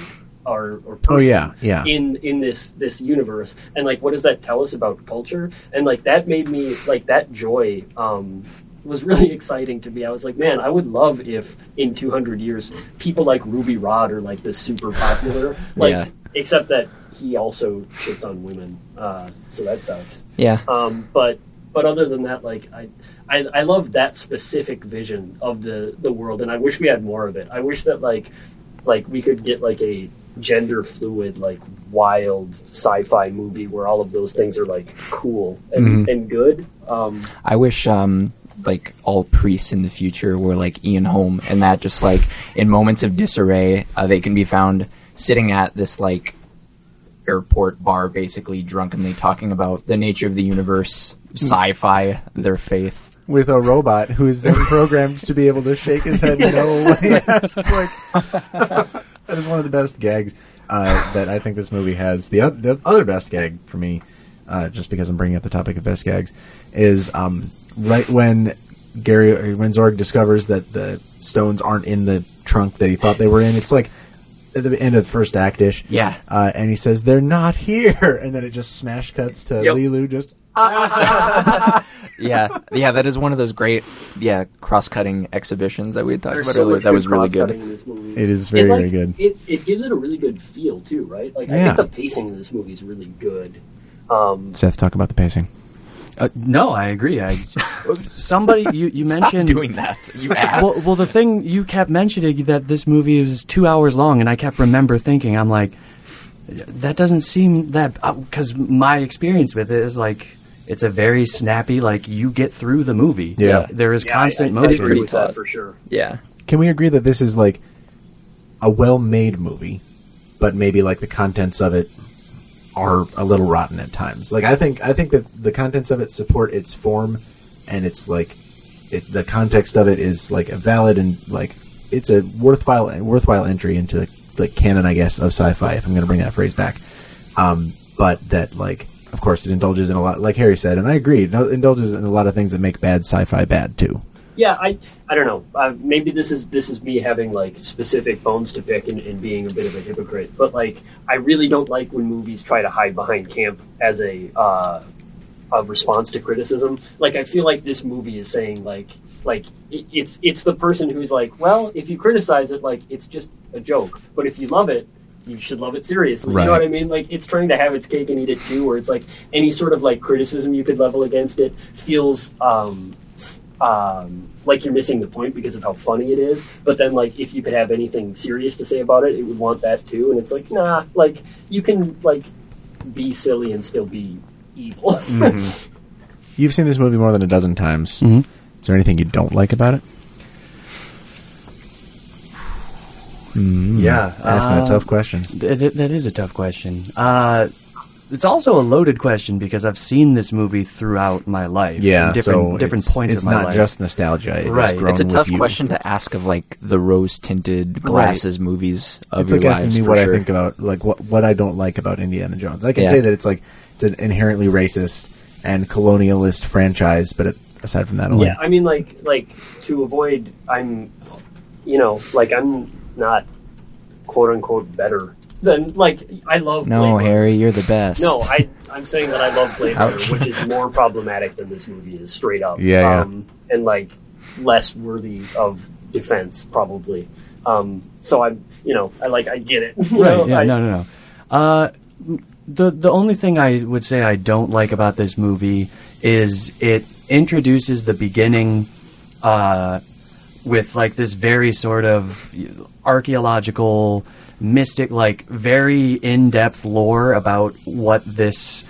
or or person Oh, yeah, yeah. in in this this universe, and like what does that tell us about culture? And like that made me like that joy. Um, was really exciting to me. I was like, man, I would love if in 200 years people like Ruby Rhod are like the super popular. Like, Yeah. except that he also shits on women, uh, so that sucks. Yeah. Um, but but other than that, like I, I I love that specific vision of the the world, and I wish we had more of it. I wish that like like we could get like a gender fluid, like wild sci-fi movie where all of those things are like cool and, and good. Um, I wish um, like all priests in the future were like Ian Holm, and that just like in moments of disarray, uh, they can be found sitting at this like airport bar, basically drunkenly talking about the nature of the universe, sci-fi, their faith. with a robot who is then programmed to be able to shake his head no when he asks. Like that is one of the best gags uh, that I think this movie has. The, the other best gag for me, uh, just because I'm bringing up the topic of best gags, is um, right when Gary when Zorg discovers that the stones aren't in the trunk that he thought they were in. It's like at the end of the first actish. Yeah. Uh, and he says they're not here, and then it just smash cuts to Yep. Leeloo just Yeah, yeah, that is one of those great, yeah, cross-cutting exhibitions that we had talked There's about so earlier. That was really good. in this movie. It is very, And, like, very good. It, it gives it a really good feel too, right? Like I think the pacing of this movie is really good. Um, Seth talk about the pacing. Uh, no, I agree. I somebody you you Stop mentioned doing that, you ass. Well, well, the thing you kept mentioning that this movie is two hours long, and I kept remember thinking, I'm like, that doesn't seem that because my experience with it is like it's a very snappy, like you get through the movie. Yeah. there is yeah, constant I, I, I motion. agree with taut. that for sure. yeah, Can we agree that this is like a well-made movie, but maybe like the contents of it are a little rotten at times? Like I think I think that the contents of it support its form, and it's like it, the context of it is like a valid and like it's a worthwhile worthwhile entry into the, the canon, I guess, of sci-fi. If I'm going to bring that phrase back, um, but that like. Of course, it indulges in a lot, like Harry said, and I agree. It indulges in a lot of things that make bad sci-fi bad too. Yeah, I I don't know. Uh, maybe this is this is me having like specific bones to pick and, and being a bit of a hypocrite. But like, I really don't like when movies try to hide behind camp as a uh, a response to criticism. Like, I feel like this movie is saying like like it, it's it's the person who's like, well, if you criticize it, like it's just a joke. But if you love it. You should love it seriously. You know what I mean? Like it's trying to have its cake and eat it too. Where it's like any sort of like criticism you could level against it feels um, um, like you're missing the point because of how funny it is. But then, like, if you could have anything serious to say about it, it would want that too. And it's like, nah, like you can like be silly and still be evil. You've seen this movie more than a dozen times. Mhm. Is there anything you don't like about it? Yeah, asking a uh, tough question. Th- th- that is a tough question. Uh, it's also a loaded question because I've seen this movie throughout my life. Yeah, different so different points It's of my not life. just nostalgia. It Right. grown it's a with tough you. question to ask of like the rose-tinted glasses movies of It's your like asking me what sure. I think about like what what I don't like about Indiana Jones. I can Yeah. say that it's like it's an inherently racist and colonialist franchise, but it, aside from that, I like- yeah, I mean, like, like to avoid, I'm, you know, like I'm not quote unquote better than like I love. Blade No, Runner. Harry, you're the best. No, I I'm saying that I love Blade Runner, which is more problematic than this movie is, straight up. Yeah, yeah. Um, and like less worthy of defense, probably. Um, so I'm, you know, I like I get it. You know, right? Yeah, I- no, no, no. Uh, the the only thing I would say I don't like about this movie is it introduces the beginning uh, with like this very sort of archaeological, mystic, like very in depth lore about what this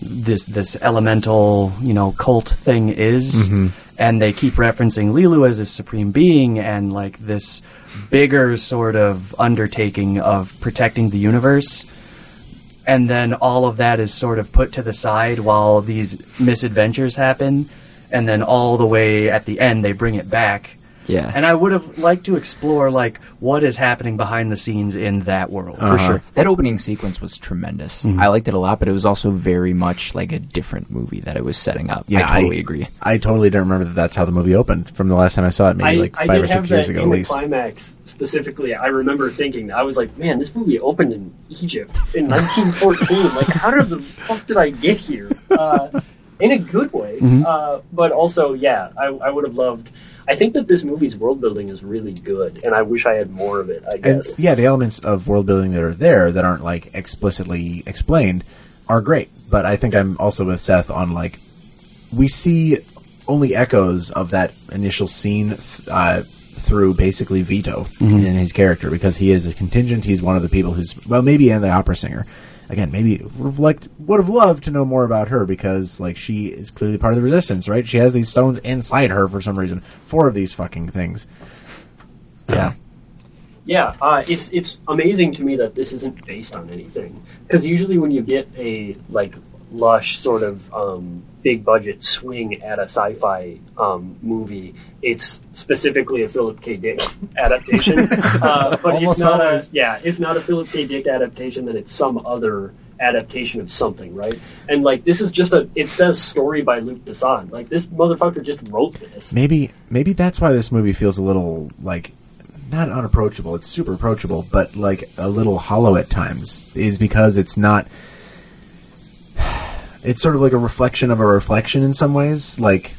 this this elemental you know cult thing is. Mm-hmm. And they keep referencing Leeloo as a supreme being and like this bigger sort of undertaking of protecting the universe. And then all of that is sort of put to the side while these misadventures happen. And then all the way at the end they bring it back Yeah, and I would have liked to explore like what is happening behind the scenes in that world for sure. That opening sequence was tremendous. I liked it a lot, but it was also very much like a different movie that it was setting up. Yeah, I totally agree. I totally don't remember that that's how the movie opened from the last time I saw it, maybe I, like I five did or have six years that ago in at the least. climax specifically. I remember thinking I was like, "Man, this movie opened in Egypt in 1914. like, how did the fuck did I get here?" Uh, in a good way, Mm-hmm. uh, but also, yeah, I, I would have loved. I think that this movie's world building is really good, and I wish I had more of it. I And guess. yeah, the elements of world building that are there that aren't like explicitly explained are great. But I think I'm also with Seth on like we see only echoes of that initial scene th- uh, through basically Vito in his character because he is a contingent. He's one of the people who's well, maybe and the opera singer, again, maybe would have would have loved to know more about her because like she is clearly part of the resistance, right? She has these stones inside her for some reason. Four of these fucking things. Yeah. Yeah, uh, it's it's amazing to me that this isn't based on anything. Because usually when you get a like lush sort of um, big budget swing at a sci-fi um, movie, it's specifically a Philip K. Dick adaptation. uh, but Almost if not always. a yeah, if not a Philip K. Dick adaptation, then it's some other adaptation of something, right? And like this is just a it says story by Luc Besson. Like this motherfucker just wrote this. Maybe maybe that's why this movie feels a little like not unapproachable. It's super approachable, but like a little hollow at times. Is because it's not. It's sort of like a reflection of a reflection in some ways, like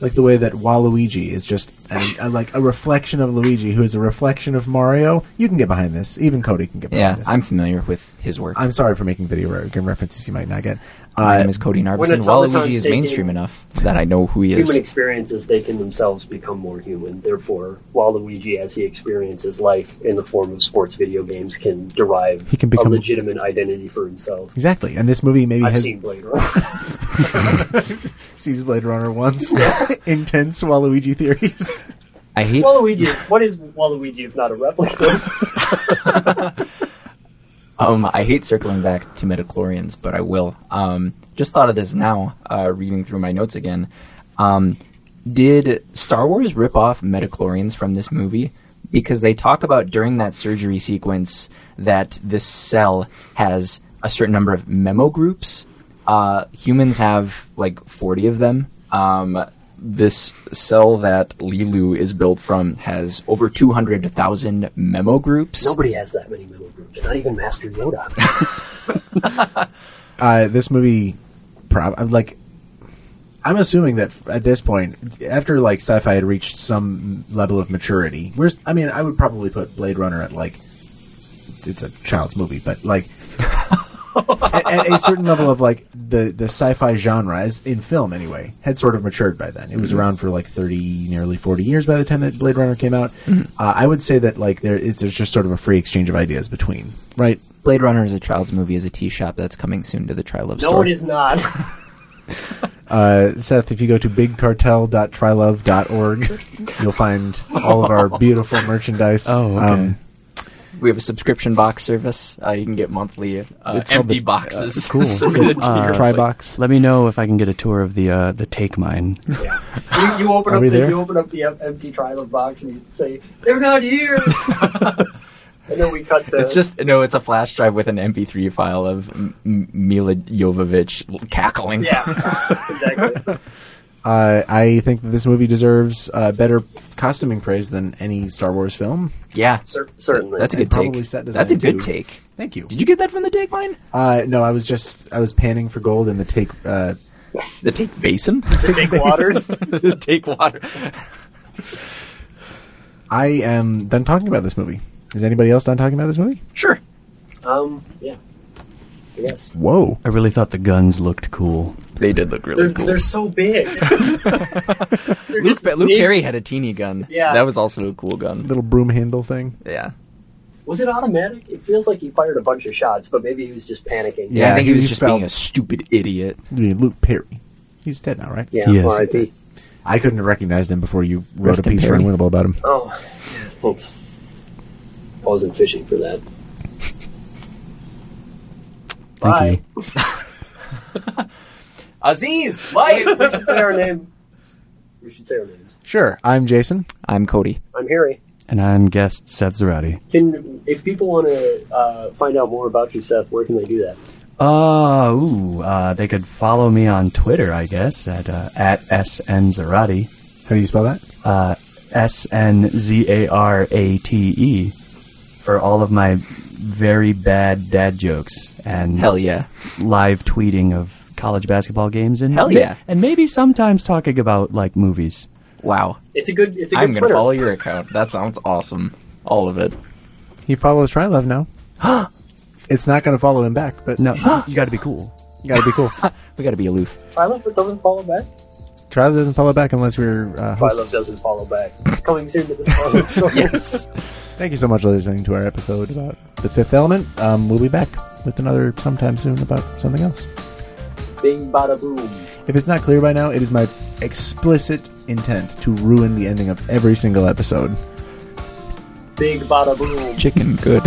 like the way that Waluigi is just an, a, like a reflection of Luigi, who is a reflection of Mario. You can get behind this. Even Cody can get behind Yeah, this. I'm familiar with his work. I'm sorry for making video game references you might not get. My Uh, name is Cody when Narbison. automatons Waluigi is mainstream enough that I know who he is. Human experiences, they can themselves become more human. Therefore, Waluigi, as he experiences life in the form of sports video games, can derive He can become- a legitimate identity for himself. exactly, and this movie maybe I've has seen Blade Runner. sees Blade Runner once. Intense Waluigi theories. I hate Waluigi is what is Waluigi if not a replica? Um, I hate circling back to midichlorians, but I will. Um, just thought of this now, uh, reading through my notes again. Um, did Star Wars rip off midichlorians from this movie? Because they talk about during that surgery sequence that this cell has a certain number of memo groups. Uh, humans have like 40 of them. Um, this cell that Leeloo is built from has over 200,000 memo groups. Nobody has that many memo groups. Not even Master Yoda. uh, this movie, prob- I'm like, I'm assuming that at this point, after like sci-fi had reached some level of maturity, where's I mean, I would probably put Blade Runner at like, it's, it's a child's movie, but like. at, at a certain level of like the the sci-fi genre, as in film anyway, had sort of matured by then. It was around for like thirty, nearly forty years by the time that Blade Runner came out. Uh, I would say that like there is there's just sort of a free exchange of ideas between right Blade Runner is a child's movie is a tea shop that's coming soon to the Trylon no, store. it is not. Uh, Seth, if you go to bigcartel.trylon.org, you'll find all of our beautiful merchandise. Oh, okay. Um, We have a subscription box service. Uh, you can get monthly uh, It's called empty the- boxes. uh, cool. submitted to Uh, your Try box. Let me know if I can get a tour of the uh, the Take Mine. Yeah. You, you open Are up we the there? you open up the empty Trylon box and you say they're not here. and then we cut to It's just no. It's a flash drive with an MP3 file of M- M- Milla Jovovich cackling. yeah, exactly. Uh, I think that this movie deserves uh, better costuming praise than any Star Wars film. yeah. Cer- certainly. That's a And good probably take. set design, That's a good too. take. Thank you. Did you get that from the take line? Uh, no, I was just I was panning for gold in the take. Uh, The take basin. to take waters. the take water. I am done talking about this movie. Is anybody else done talking about this movie? Sure. Um, yeah. Yes. Whoa! I really thought the guns looked cool. They did look really They're, cool. they're so big. They're Luke, just Luke big. Perry had a teeny gun. Yeah. That was also a cool gun. Little broom handle thing. Yeah. Was it automatic? It feels like he fired a bunch of shots, but maybe he was just panicking. Yeah, I think he he was just felt- being a stupid idiot. I mean, Luke Perry. He's dead now, right? Yeah, Yes. R.I.P. I couldn't have recognized him before you wrote Rest a in piece for Perry. Unwinnable about him. Oh, thanks. I wasn't fishing for that. Thank Bye. you. Aziz, Mike. we should say our name. We should say our names. Sure, I'm Jason. I'm Cody. I'm Harry. And I'm guest Seth Zarate. Can if people want to uh, find out more about you, Seth, where can they do that? Uh, ooh, uh, they could follow me on Twitter, I guess, at uh, at SN Zarate. How do you spell that? Uh, S N Z A R A T E for all of my very bad dad jokes and Hell yeah. live tweeting of college basketball games and Hell ma- yeah. and maybe sometimes talking about like movies. Wow. It's a good. It's a good I'm going to follow your account. That sounds awesome. All of it. He follows Trylon now. it's not going to follow him back, but No, you got to be cool. you got to be cool. We got to be aloof. Trylon doesn't follow back. Trylon doesn't follow back unless we're uh, Trylon doesn't follow back. Coming soon to the store. Yes. Thank you so much for listening to our episode about the Fifth Element. Um, we'll be back. with another sometime soon about something else. Bing bada boom. If it's not clear by now, it is my explicit intent to ruin the ending of every single episode. Big bada boom. Chicken good.